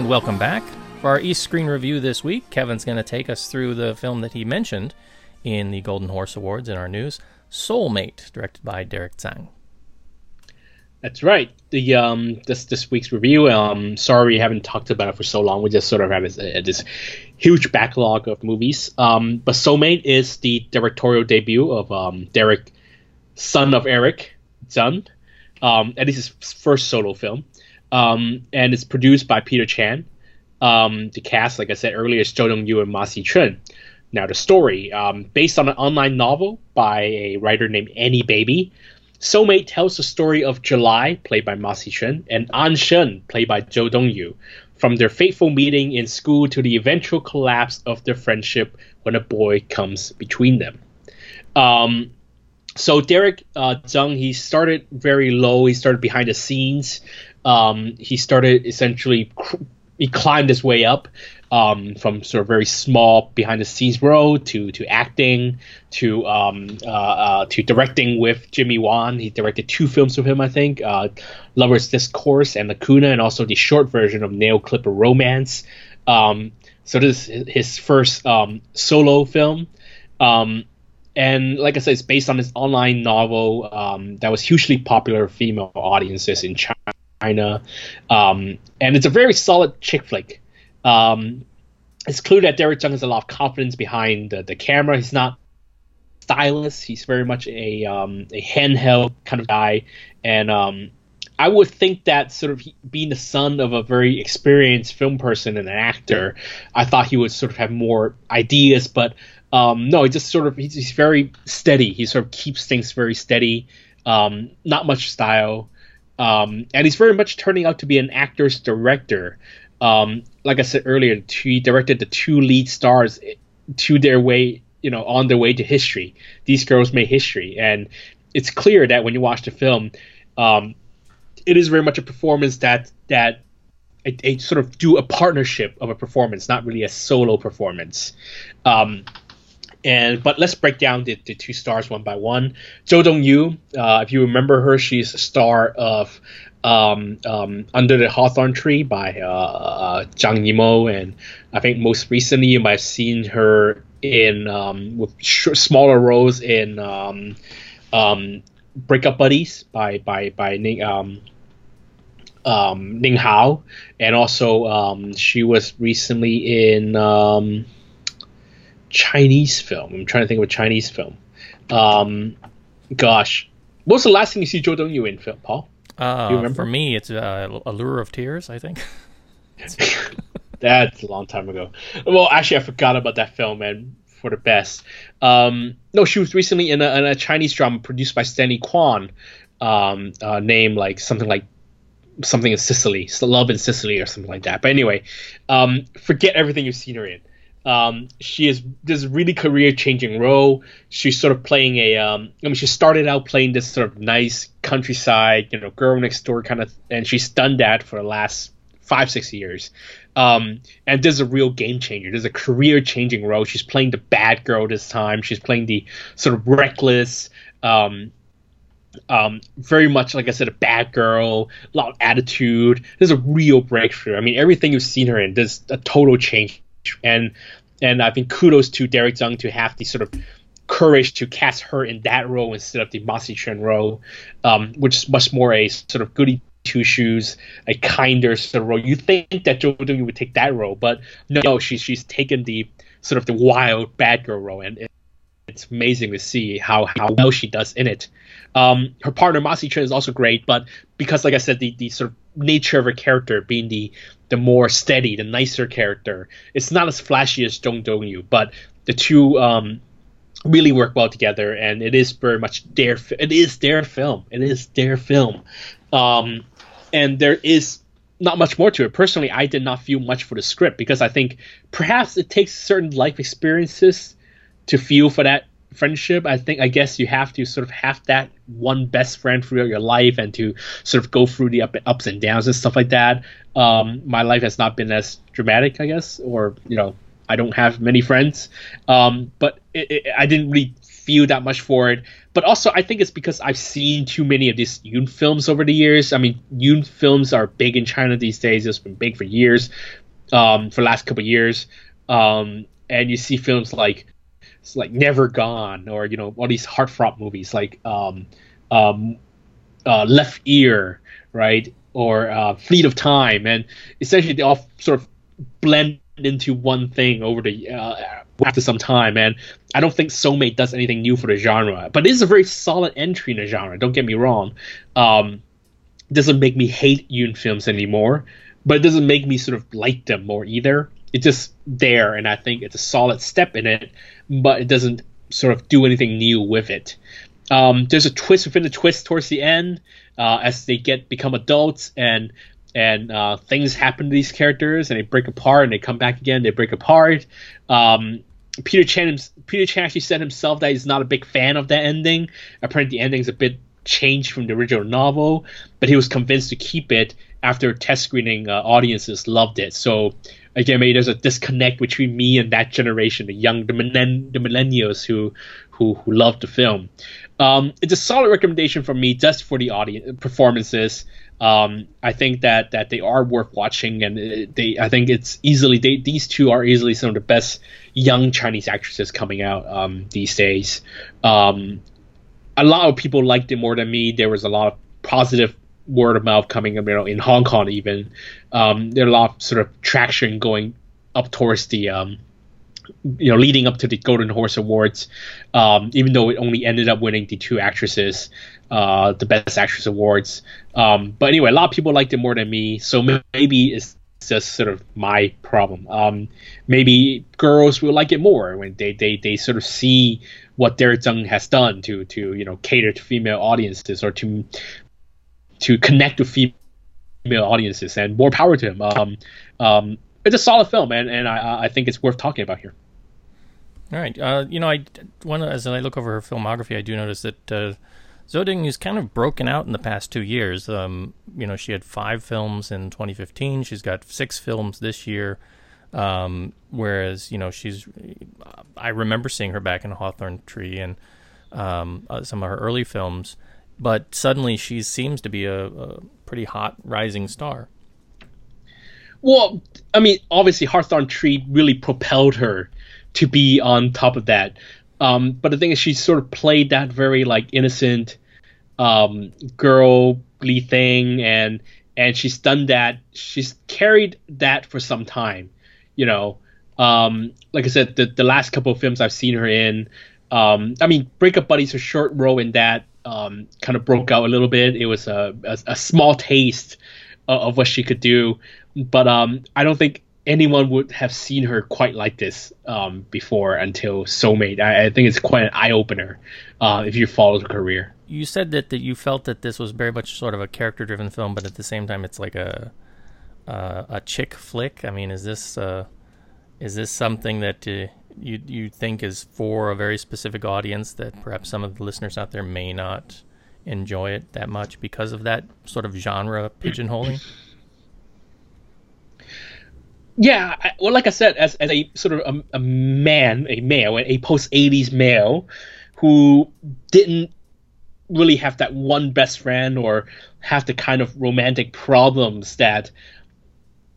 And welcome back. For our East Screen review this week, Kevin's going to take us through the film that he mentioned in the Golden Horse Awards in our news, Soulmate, directed by Derek Tsang. That's right. The um this this week's review. Um, sorry we haven't talked about it for so long. We just sort of have this, uh, this huge backlog of movies. Um, but Soulmate is the directorial debut of um Derek, son of Eric Tsang. Um, and this is his first solo film. Um, and it's produced by Peter Chan. Um, the cast, like I said earlier, is Zhou Dongyu and Ma Sichun. Now the story, um, based on an online novel by a writer named Annie Baby. Soulmate tells the story of July, played by Ma Sichun, and An Shen, played by Zhou Dongyu, from their fateful meeting in school to the eventual collapse of their friendship when a boy comes between them. Um, so Derek uh, Tsang, he started very low. He started behind the scenes. Um, he started essentially he climbed his way up um, from sort of very small behind the scenes role to to acting to um, uh, uh, to directing with Jimmy Wan. He directed two films with him, I think, uh, Lovers Discourse and Lacuna, and also the short version of Nail Clipper Romance. Um, so this is his first um, solo film. Um, and like I said, it's based on this online novel um, that was hugely popular with female audiences in China. Um, and it's a very solid chick flick. Um, it's clear that Derek Tsang has a lot of confidence behind the, the camera. He's not stylish. He's very much a um, a handheld kind of guy, and um, I would think that sort of being the son of a very experienced film person and an actor, I thought he would sort of have more ideas, but um, no, he just sort of he's, he's very steady. He sort of keeps things very steady. Um, not much style, um, and he's very much turning out to be an actor's director. Um, like I said earlier, he directed the two lead stars to their way, you know, on their way to history. These girls made history, and it's clear that when you watch the film, um, it is very much a performance that that a, sort of do a partnership of a performance, not really a solo performance. Um, and but let's break down the, the two stars one by one. Zhou Dongyu, uh, if you remember her, she's a star of um, um, Under the Hawthorn Tree by uh, uh, Zhang Yimou, and I think most recently you might have seen her in um, with sh- smaller roles in um, um, Breakup Buddies by by by Ning, um, um, Ning Hao, and also um, she was recently in um, Chinese film. I'm trying to think of a Chinese film. Um, gosh, what was the last thing you see Zhou Dongyu in film, Paul? Uh, You remember? For me, it's uh, Allure of Tears, I think. That's a long time ago. Well, actually, I forgot about that film, and for the best. Um, no, she was recently in a, in a Chinese drama produced by Stanley Kwan, um, uh, named like something like something in Sicily, Love in Sicily, or something like that. But anyway, um, forget everything you've seen her in. Um, she is this really career changing role. She's sort of playing a. Um, I mean, she started out playing this sort of nice countryside, you know, girl next door kind of, and she's done that for the last five six years. Um, and this is a real game changer. There's a career changing role. She's playing the bad girl this time. She's playing the sort of reckless, um, um, very much like I said, a bad girl, a lot of attitude. There's a real breakthrough. I mean, everything you've seen her in, there's a total change. And and I think kudos to Derek Tsang to have the sort of courage to cast her in that role instead of the Ma Sichun role, um, which is much more a sort of goody two shoes, a kinder sort of role. You think that Zhou Dongyu would take that role, but no, she's she's taken the sort of the wild bad girl role, and it, it's amazing to see how how well she does in it. Um, her partner Ma Sichun is also great, but because, like I said, the, the sort of nature of her character being the the more steady, the nicer character, it's not as flashy as Dong Dongyu. but the two um, really work well together, and it is very much their it is their film. It is their film, um, and there is not much more to it. Personally, I did not feel much for the script because I think perhaps it takes certain life experiences to feel for that friendship. I think I guess you have to sort of have that one best friend throughout your life and to sort of go through the up, ups and downs and stuff like that. Um, my life has not been as dramatic, I guess, or you know, I don't have many friends, um, but it, it, I didn't really feel that much for it. But also, I think it's because I've seen too many of these Yoon films over the years. I mean, Yoon films are big in China these days. It's been big for years, um, for the last couple years. Um, and you see films like it's like Never Gone or you know all these heartthrob movies like um, um, uh, Left Ear, right, or uh, Fleet of Time, and essentially they all sort of blend into one thing over the uh, after some time. And I don't think Soulmate does anything new for the genre, but it is a very solid entry in the genre. Don't get me wrong. Um, doesn't make me hate Yoon films anymore, but it doesn't make me sort of like them more either. It's just there, and I think it's a solid step in it, but it doesn't sort of do anything new with it. Um, there's a twist within the twist towards the end uh, as they get become adults and and uh, things happen to these characters and they break apart and they come back again they break apart. Um, peter chan peter chan actually said himself that he's not a big fan of that ending. Apparently the ending's a bit changed from the original novel but he was convinced to keep it after test screening uh, audiences loved it. So again maybe there's a disconnect between me and that generation the young the, millenn- the millennials who who who loved the film um, it's a solid recommendation from me just for the audience performances um, I think that that they are worth watching, and they I think it's easily they, these two are easily some of the best young Chinese actresses coming out um, these days. Um, a lot of people liked it more than me. There was a lot of positive word of mouth coming, you know, in Hong Kong even. Um, there are a lot of sort of traction going up towards the um, you know, leading up to the Golden Horse Awards, um, even though it only ended up winning the two actresses, uh, the Best Actress awards. Um, but anyway, a lot of people liked it more than me, so maybe it's just sort of my problem. Um, maybe girls will like it more when they, they, they sort of see what Derek Tsang has done to to you know cater to female audiences or to to connect with female audiences, and more power to him. Um, um, it's a solid film, and, and I, I think it's worth talking about here. All right. Uh, you know, I one as I look over her filmography, I do notice that uh, Zoding is kind of broken out in the past two years. Um, you know, she had five films in 2015. She's got six films this year. Um, whereas, you know, she's I remember seeing her back in Hawthorne Tree and um, uh, some of her early films, but suddenly she seems to be a, a pretty hot rising star. Well, I mean, obviously, Hawthorne Tree really propelled her to be on top of that. Um, but the thing is, she sort of played that very like innocent um, thing, and and she's done that. She's carried that for some time, you know. Um, like I said, the the last couple of films I've seen her in, um, I mean, Breakup Buddies, a short role in that, um, kind of broke out a little bit. It was a a, a small taste of, of what she could do, but um, I don't think anyone would have seen her quite like this um, before until Soulmate. I, I, think it's quite an eye opener uh, if you follow her career. You said that, that you felt that this was very much sort of a character driven film, but at the same time, it's like a uh, a chick flick. I mean, is this uh, is this something that uh, you you think is for a very specific audience that perhaps some of the listeners out there may not enjoy it that much because of that sort of genre pigeonholing? yeah, I, well, like I said, as, as a sort of a, a man, a male, a post '80s male who didn't really have that one best friend or have the kind of romantic problems that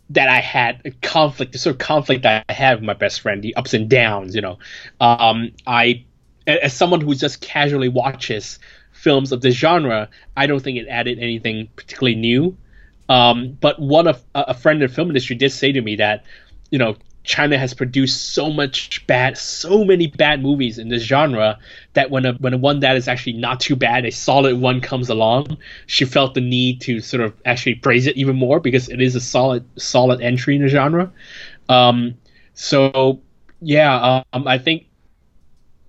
that I had a conflict, the sort of conflict I have with my best friend, the ups and downs, you know. Um, I, as someone who just casually watches films of this genre, I don't think it added anything particularly new. Um, but one of a friend in the film industry did say to me that, you know, China has produced so much bad, so many bad movies in this genre that when a when a one that is actually not too bad, a solid one comes along, she felt the need to sort of actually praise it even more because it is a solid solid entry in the genre. Um, so yeah, um, I think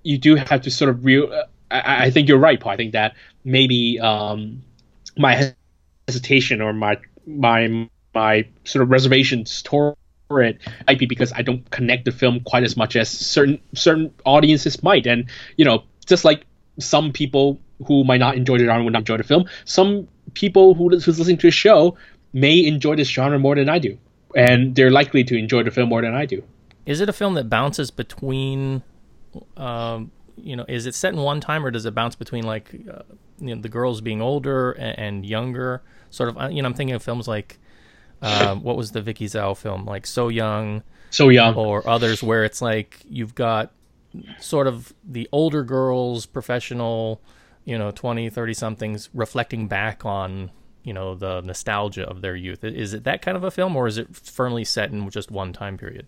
you do have to sort of real. I, I think you're right, Paul. I think that maybe um, my hesitation or my my my sort of reservations toward it might be because I don't connect the film quite as much as certain certain audiences might, and you know, just like some people who might not enjoy the genre would not enjoy the film, some people who who's listening to the show may enjoy this genre more than I do, and they're likely to enjoy the film more than I do. is it a film that bounces between um, you know is it set in one time or does it bounce between like uh, you know the girls being older and, and younger? Sort of uh, you know i'm thinking of films like uh, what was the Vicky Zhao film like so young So young. or others where it's like you've got sort of the older girls professional you know 20 30 somethings reflecting back on you know the nostalgia of their youth is it that kind of a film or is it firmly set in just one time period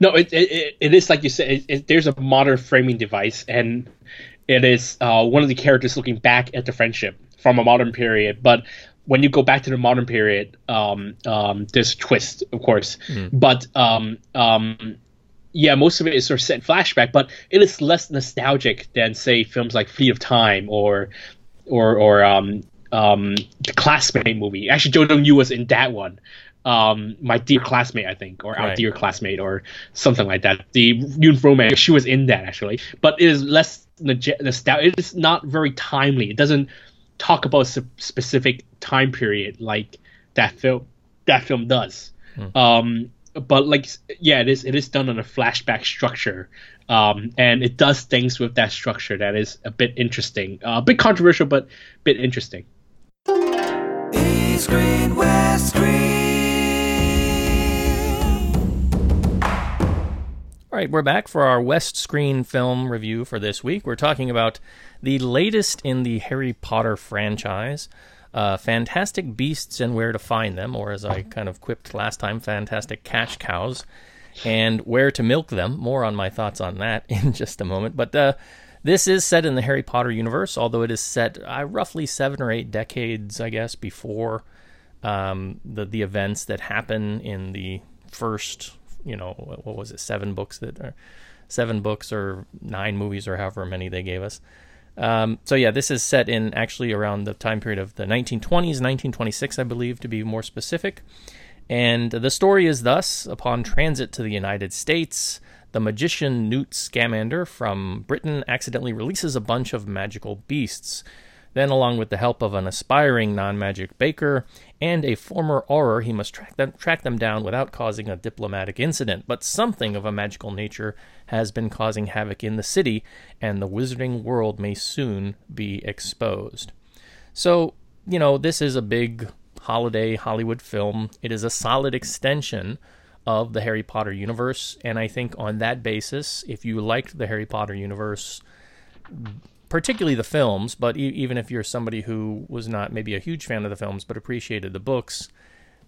No, it, it it- it is like you said. It, it, there's a modern framing device, and it is uh, one of the characters looking back at the friendship from a modern period. But when you go back to the modern period, um, um, there's a twist, of course. But um, um, yeah, most of it is sort of set in flashback, but it is less nostalgic than say films like Fleet of Time or or or um um the classmate movie. Actually, Zhou Dongyu was in that one. Um, my dear classmate, I think, or our dear classmate, or something like that. The Yun Froman, she was in that actually, but it is less nostalgic. It is not very timely. It doesn't talk about a specific time period like that film that film does. Um, but like yeah, it is it is done on a flashback structure, um, and it does things with that structure that is a bit interesting, uh, a bit controversial, but a bit interesting. East Green, West Green. All right, we're back for our West Screen film review for this week. We're talking about the latest in the Harry Potter franchise, uh, Fantastic Beasts and Where to Find Them, or as I kind of quipped last time, Fantastic Cash Cows, and Where to Milk Them. More on my thoughts on that in just a moment. But uh, this is set in the Harry Potter universe, although it is set uh, roughly seven or eight decades, I guess, before um, the the events that happen in the first, you know, what was it, seven books that are seven books or nine movies or however many they gave us. Um, so yeah, this is set in actually around the time period of the 1920s, 1926, I believe, to be more specific. And the story is thus: upon transit to the United States, the magician Newt Scamander from Britain accidentally releases a bunch of magical beasts. Then, along with the help of an aspiring non magic baker and a former auror, he must track them, track them down without causing a diplomatic incident. But something of a magical nature has been causing havoc in the city, and the wizarding world may soon be exposed. So, you know, this is a big holiday Hollywood film. It is a solid extension of the Harry Potter universe. And I think on that basis, if you liked the Harry Potter universe, particularly the films, but e- even if you're somebody who was not maybe a huge fan of the films but appreciated the books,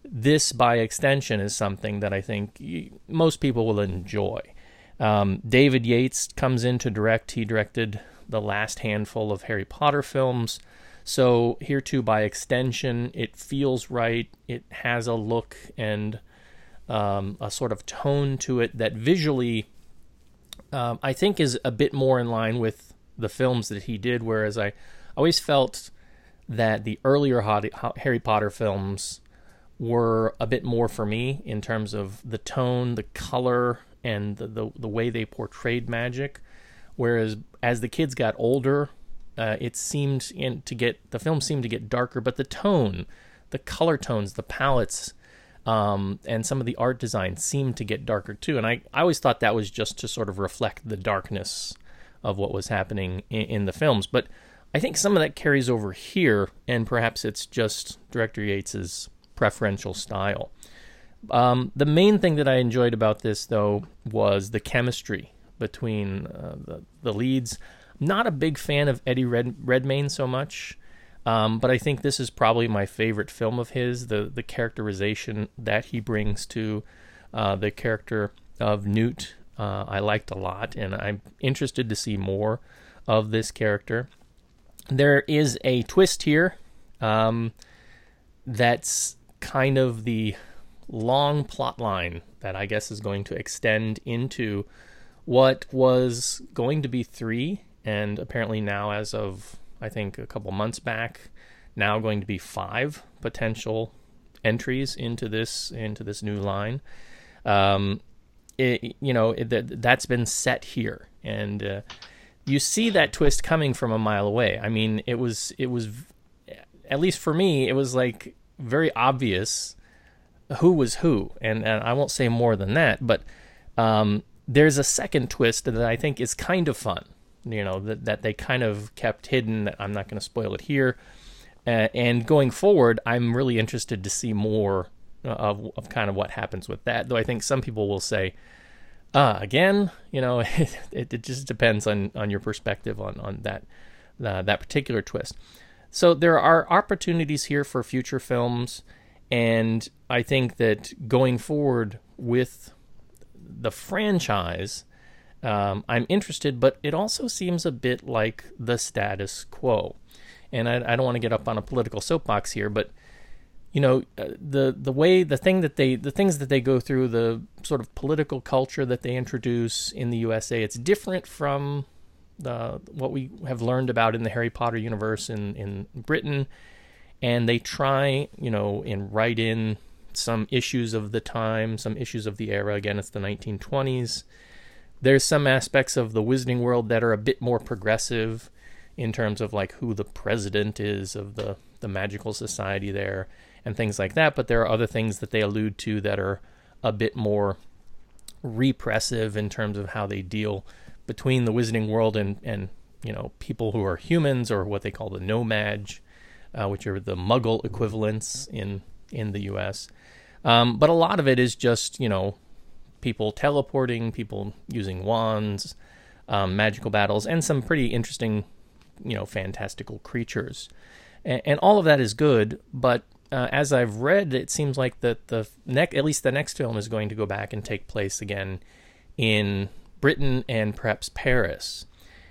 this by extension is something that I think most people will enjoy. Um, David Yates comes in to direct. He directed the last handful of Harry Potter films. So, here too, by extension, it feels right. It has a look and um, a sort of tone to it that visually um, I think is a bit more in line with the films that he did. Whereas I always felt that the earlier Harry Potter films were a bit more for me in terms of the tone, the color, and the, the, the way they portrayed magic. Whereas as the kids got older, uh, it seemed in, to get the film seemed to get darker, but the tone, the color tones, the palettes, um, and some of the art design seemed to get darker too. And I, I always thought that was just to sort of reflect the darkness of what was happening in, in the films. But I think some of that carries over here, and perhaps it's just director Yates's preferential style. Um, the main thing that I enjoyed about this, though, was the chemistry between uh, the, the leads. Not a big fan of Eddie Red, Redmayne so much, um, but I think this is probably my favorite film of his. The the characterization that he brings to uh, the character of Newt, uh, I liked a lot, and I'm interested to see more of this character. There is a twist here. Um, that's kind of the long plot line that I guess is going to extend into what was going to be three, and apparently now, as of I think a couple months back, now going to be five potential entries into this into this new line. Um, it, you know that that's been set here, and uh, you see that twist coming from a mile away. I mean, it was it was at least for me, it was like very obvious who was who, and, and I won't say more than that. But Um, there's a second twist that I think is kind of fun. You know that that they kind of kept hidden. I'm not going to spoil it here. Uh, and going forward, I'm really interested to see more of of kind of what happens with that. Though I think some people will say, uh, again, you know, it, it just depends on on your perspective on on that uh, that particular twist. So there are opportunities here for future films, and I think that going forward with the franchise, um, I'm interested, but it also seems a bit like the status quo. And I, I don't want to get up on a political soapbox here, but you know uh, the the way the thing that they the things that they go through the sort of political culture that they introduce in the USA it's different from the what we have learned about in the Harry Potter universe in in Britain. And they try you know and write in some issues of the time some issues of the era. Again it's the 1920s there's some aspects of the Wizarding World that are a bit more progressive in terms of like who the president is of the the magical society there and things like that but there are other things that they allude to that are a bit more repressive in terms of how they deal between the wizarding world and and you know people who are humans or what they call the No-Majs uh, which are the muggle equivalents in in the US um, but a lot of it is just you know people teleporting people using wands um, magical battles and some pretty interesting you know fantastical creatures. And, and all of that is good but uh, as I've read, it seems like that the next, at least the next film, is going to go back and take place again in Britain and perhaps Paris.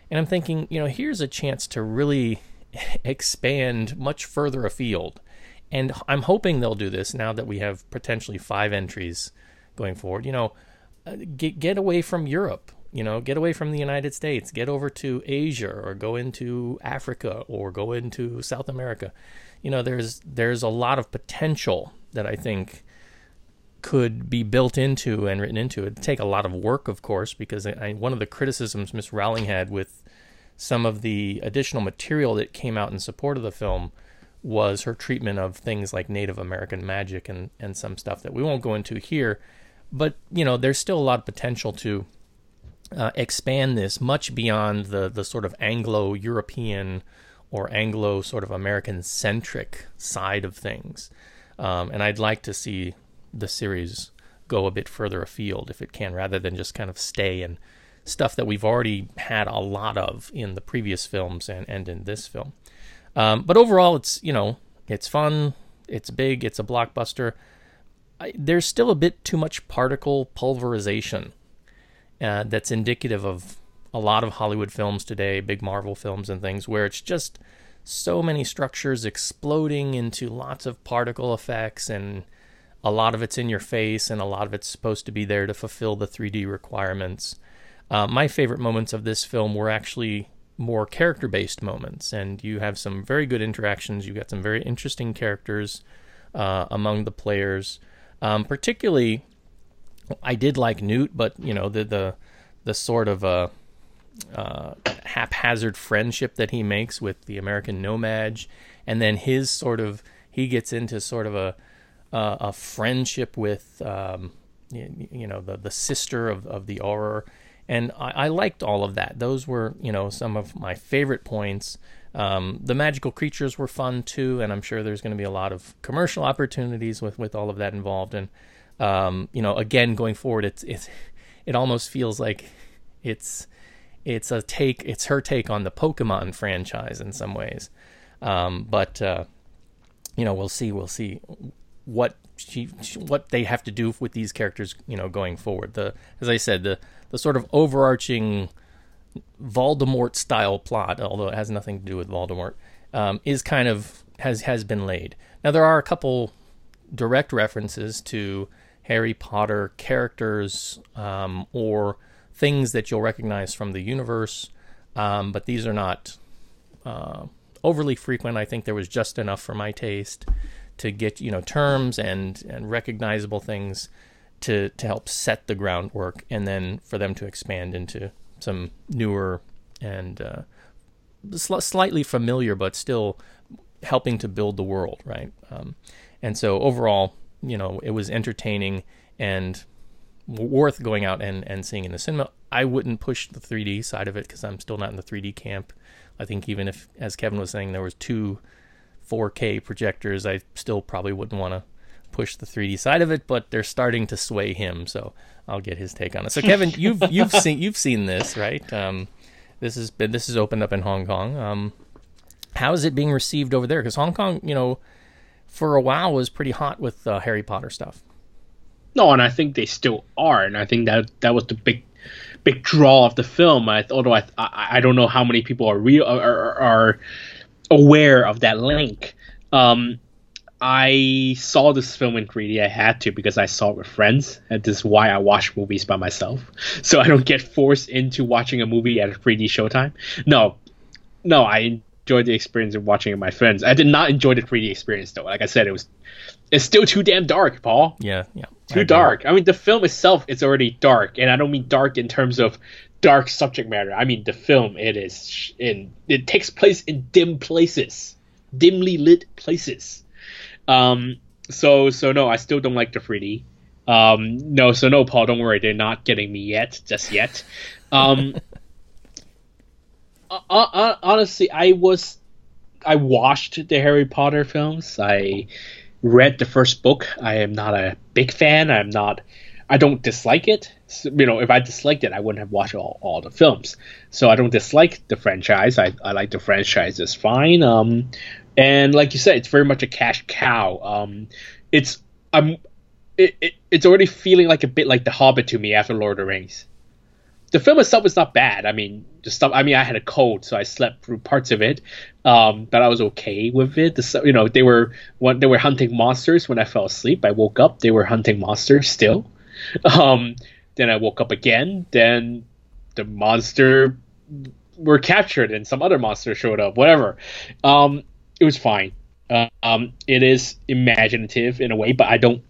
And I'm thinking, you know, here's a chance to really expand much further afield. And I'm hoping they'll do this now that we have potentially five entries going forward. You know, uh, get get away from Europe. You know, get away from the United States. Get over to Asia or go into Africa or go into South America you know there's there's a lot of potential that I think could be built into and written into it. It'd take a lot of work, of course, because I, one of the criticisms Miss Rowling had with some of the additional material that came out in support of the film was her treatment of things like Native American magic and, and some stuff that we won't go into here. But, you know, there's still a lot of potential to uh, expand this much beyond the, the sort of Anglo European or Anglo sort of American centric side of things. Um, and I'd like to see the series go a bit further afield if it can, rather than just kind of stay in stuff that we've already had a lot of in the previous films and, and in this film. Um, but overall, it's you know it's fun, it's big, it's a blockbuster. I, there's still a bit too much particle pulverization uh, that's indicative of a lot of Hollywood films today, big Marvel films and things, where it's just so many structures exploding into lots of particle effects and a lot of it's in your face and a lot of it's supposed to be there to fulfill the 3D requirements. Uh, my favorite moments of this film were actually more character based moments, and you have some very good interactions. You've got some very interesting characters uh, among the players. Um, particularly, I did like Newt, but you know the the the sort of uh, uh, haphazard friendship that he makes with the American No-Maj, and then his sort of he gets into sort of a uh, a friendship with um, you, you, know the the sister of of the Auror, and I, I, liked all of that. Those were you know some of my favorite points. Um, the magical creatures were fun too, and I'm sure there's going to be a lot of commercial opportunities with with all of that involved. And um, you know, again, going forward, it's it's it almost feels like it's it's a take it's her take on the Pokemon franchise in some ways. Um, but uh, you know, we'll see. We'll see what she, what they have to do with these characters. You know, going forward. The as I said, the the sort of overarching Voldemort style plot, although it has nothing to do with Voldemort, um, is kind of has has been laid. Now there are a couple direct references to Harry Potter characters um, or things that you'll recognize from the universe, um, but these are not uh, overly frequent. I think there was just enough for my taste to get you know terms and and recognizable things to to help set the groundwork, and then for them to expand into some newer and uh, sl- slightly familiar, but still helping to build the world, right? Um, and so overall, you know, it was entertaining and worth going out and, and seeing in the cinema. I wouldn't push the 3D side of it because I'm still not in the 3D camp. I think even if, as Kevin was saying, there was two 4K projectors, I still probably wouldn't want to push the 3D side of it. But they're starting to sway him, so I'll get his take on it. So Kevin, you've you've seen you've seen this, right? Um, this has been this has opened up in Hong Kong. Um, how is it being received over there? Because Hong Kong, you know, for a while was pretty hot with uh, Harry Potter stuff. No, and I think they still are, and I think that that was the big, big draw of the film. I, although I, I, I don't know how many people are real are, are, are aware of that link. Um, I saw this film in 3D. I had to because I saw it with friends, and this is why I watch movies by myself, so I don't get forced into watching a movie at a 3D showtime. No, no, I enjoyed the experience of watching it with my friends. I did not enjoy the 3D experience though. Like I said, it was it's still too damn dark, Paul Yeah, yeah. I too agree. dark. I mean, the film itself is already dark, and I don't mean dark in terms of dark subject matter. I mean the film. It is in. It takes place in dim places, dimly lit places. Um. So so no, I still don't like the 3D. Um. No. So no, Paul. Don't worry. They're not getting me yet. Just yet. Um. uh, uh, honestly, I was. I watched the Harry Potter films. I read the first book. I am not a big fan. I'm not. I don't dislike it. So, you know, if I disliked it, I wouldn't have watched all, all the films. So I don't dislike the franchise. I, I like the franchise just fine. Um, and like you said, it's very much a cash cow. Um, it's I'm it, it, it's already feeling like a bit like The Hobbit to me after Lord of the Rings. The film itself is not bad. I mean, the stuff. I mean, I had a cold, so I slept through parts of it, um, but I was okay with it. The, you know, they were when they were hunting monsters when I fell asleep. I woke up, they were hunting monsters still. Um, then I woke up again. Then the monster were captured, and some other monster showed up. Whatever. Um, it was fine. Uh, it is imaginative in a way, but I don't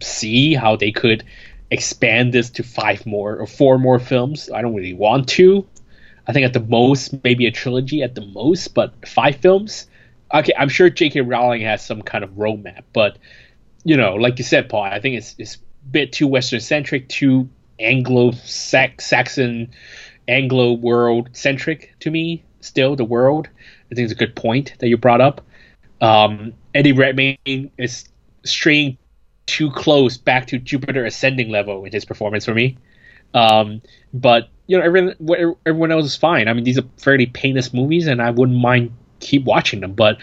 see how they could expand this to five more or four more films. I don't really want to. I think at the most, maybe a trilogy at the most, but five films. Okay, I'm sure J.K. Rowling has some kind of roadmap, but you know, like you said, Paul, I think it's it's a bit too Western centric, too Anglo Saxon, Anglo world centric to me. Still, the world. I think it's a good point that you brought up. Um, Eddie Redmayne is straying too close back to Jupiter ascending level in his performance for me. Um, but you know, everyone everyone else is fine. I mean, these are fairly painless movies, and I wouldn't mind keep watching them. But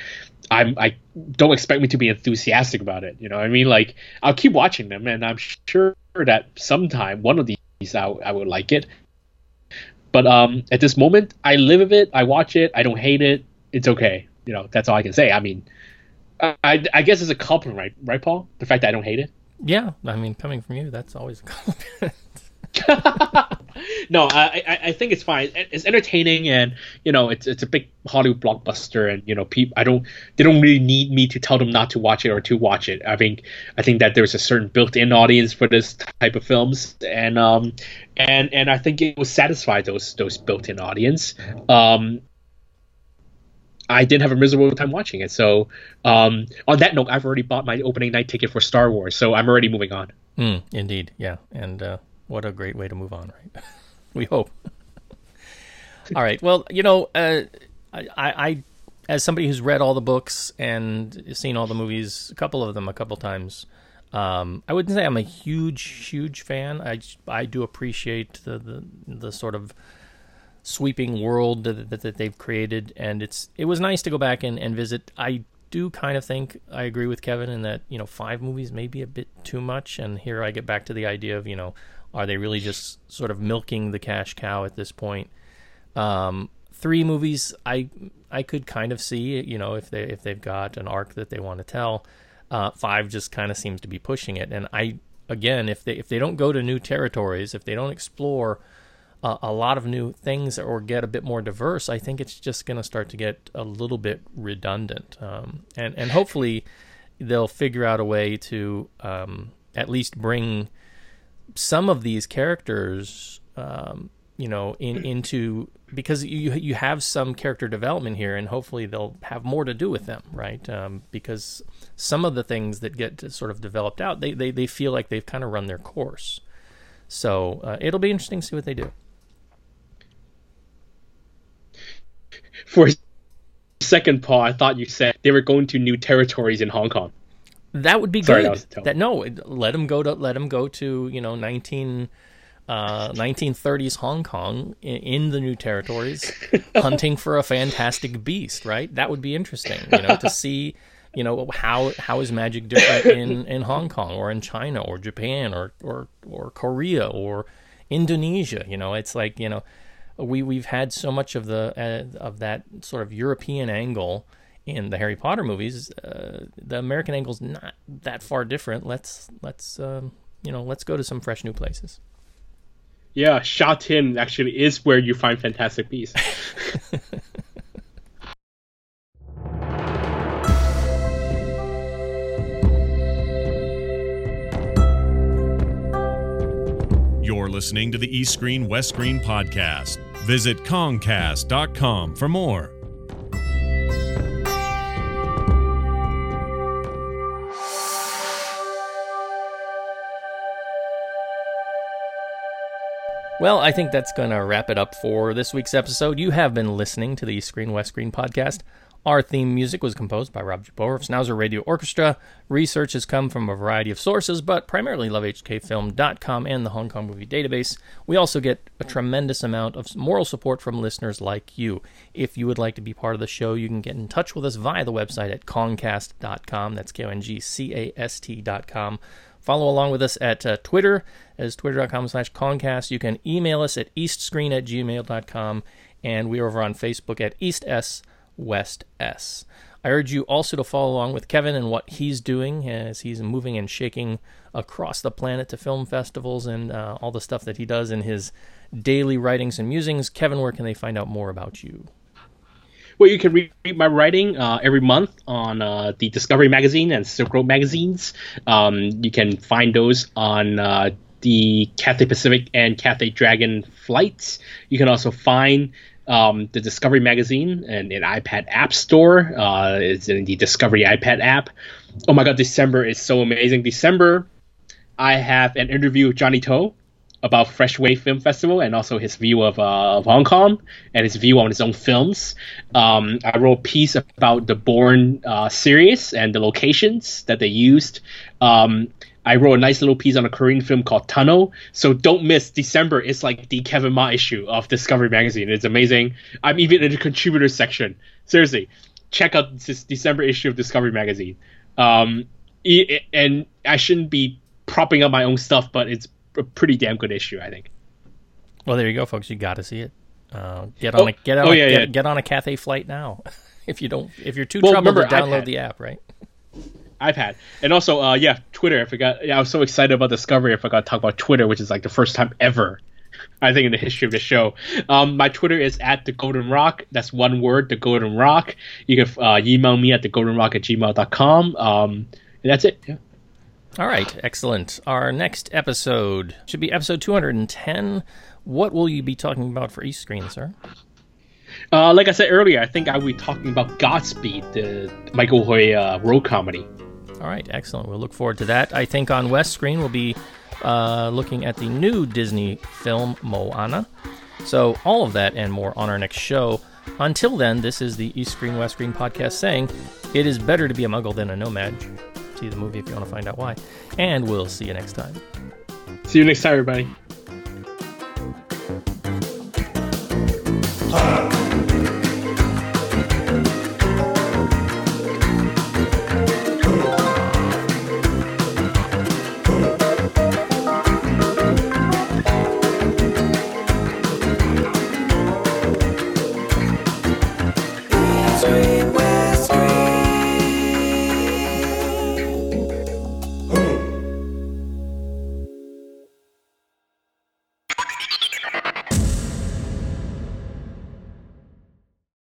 I'm I don't expect me to be enthusiastic about it. You know, I mean, like I'll keep watching them, and I'm sure that sometime one of these I, I would like it. But um, at this moment, I live with it. I watch it. I don't hate it. It's okay. You know, that's all I can say. I mean, I, I guess it's a compliment, right, right, Paul? The fact that I don't hate it. Yeah, I mean, coming from you, that's always a compliment. no, I, I I think it's fine. It's entertaining, and you know, it's it's a big Hollywood blockbuster, and you know, people I don't they don't really need me to tell them not to watch it or to watch it. I think I think that there's a certain built-in audience for this type of films, and um and and I think it will satisfy those those built-in audience. Um, I didn't have a miserable time watching it. So, um, on that note, I've already bought my opening night ticket for Star Wars, so I'm already moving on. Mm, indeed, yeah. And uh, what a great way to move on, right? we hope. all right. Well, you know, uh, I, I, as somebody who's read all the books and seen all the movies, a couple of them a couple times, um, I wouldn't say I'm a huge, huge fan. I, I do appreciate the, the, the sort of sweeping world that, that, that they've created, and it's it was nice to go back and, and visit. I do kind of think I agree with Kevin in that you know five movies may be a bit too much, and here I get back to the idea of you know are they really just sort of milking the cash cow at this point? Um, three movies I I could kind of see you know if they if they've got an arc that they want to tell. Uh, five just kind of seems to be pushing it, and I again if they if they don't go to new territories, if they don't explore a lot of new things or get a bit more diverse, I think it's just going to start to get a little bit redundant. Um, and and hopefully they'll figure out a way to um, at least bring some of these characters, um, you know, in into because you you have some character development here, and hopefully they'll have more to do with them, right? Um, because some of the things that get sort of developed out, they, they they feel like they've kind of run their course. So uh, it'll be interesting to see what they do. For a second, Paul, I thought you said they were going to new territories in Hong Kong. That would be Sorry, good. that was a tone. that no, let them go to let them go to you know 19, uh, 1930s Hong Kong in, in the new territories, hunting for a fantastic beast. Right, that would be interesting. You know, to see you know how how is magic different in, in Hong Kong or in China or Japan or or or Korea or Indonesia. You know, it's like you know we we've had so much of the uh, of that sort of European angle in the Harry Potter movies. Uh, the American angle's not that far different. Let's let's um, you know let's go to some fresh new places. Yeah, Sha Tin actually is where you find Fantastic Beasts. You're listening to the East Screen West Screen podcast. Visit Kongcast.com for more. Well, I think that's going to wrap it up for this week's episode. You have been listening to the Screen West Screen podcast. Our theme music was composed by Rob Jabor of Radio Orchestra. Research has come from a variety of sources, but primarily lovehkfilm.com and the Hong Kong Movie Database. We also get a tremendous amount of moral support from listeners like you. If you would like to be part of the show, you can get in touch with us via the website at kongcast.com. That's K O N G C A S T.com. Follow along with us at uh, Twitter as twitter.com slash kongcast. You can email us at eastscreen at gmail.com. And we are over on Facebook at East S West S. I urge you also to follow along with Kevin and what he's doing as he's moving and shaking across the planet to film festivals and uh, all the stuff that he does in his daily writings and musings. Kevin, where can they find out more about you? Well, you can read my writing uh, every month on uh, the Discovery Magazine and Silk Road magazines. Um, you can find those on uh, the Cathay Pacific and Cathay Dragon flights. You can also find um, the Discovery Magazine and an iPad App Store. Uh, it's in the Discovery iPad app. Oh my God, December is so amazing. December, I have an interview with Johnnie To about Fresh Wave Film Festival and also his view of, uh, of Hong Kong and his view on his own films. Um, I wrote a piece about the Bourne uh, series and the locations that they used. Um, I wrote a nice little piece on a Korean film called Tunnel. So don't miss December. It's like the Kevin Ma issue of Discovery Magazine. It's amazing. I'm even in the contributors section. Seriously, check out this December issue of Discovery Magazine. Um, and I shouldn't be propping up my own stuff, but it's a pretty damn good issue, I think. Well, there you go, folks. You got to see it. Uh, get on Oh, a get on oh, a, yeah, get, yeah. get on a Cathay flight now. if you don't, if you're too Well, troubled to remember, download iPad. the app, right? iPad. And also, uh, yeah, Twitter. I forgot. Yeah, I was so excited about Discovery. I forgot to talk about Twitter, which is like the first time ever, I think, in the history of the show. Um, my Twitter is at the Golden Rock. That's one word, the Golden Rock. You can uh, email me at the Golden Rock at gmail.com. Um, and that's it. Yeah. All right, excellent. Our next episode should be episode 210. What will you be talking about for East Screen, sir? Uh, like I said earlier, I think I will be talking about Godspeed, the Michael Hui uh, road comedy. All right, excellent. We'll look forward to that. I think on West Screen we'll be uh, looking at the new Disney film Moana. So all of that and more on our next show. Until then, this is the East Screen West Screen podcast saying it is better to be a Muggle than a No-Maj. See the movie if you want to find out why. And we'll see you next time. See you next time, everybody.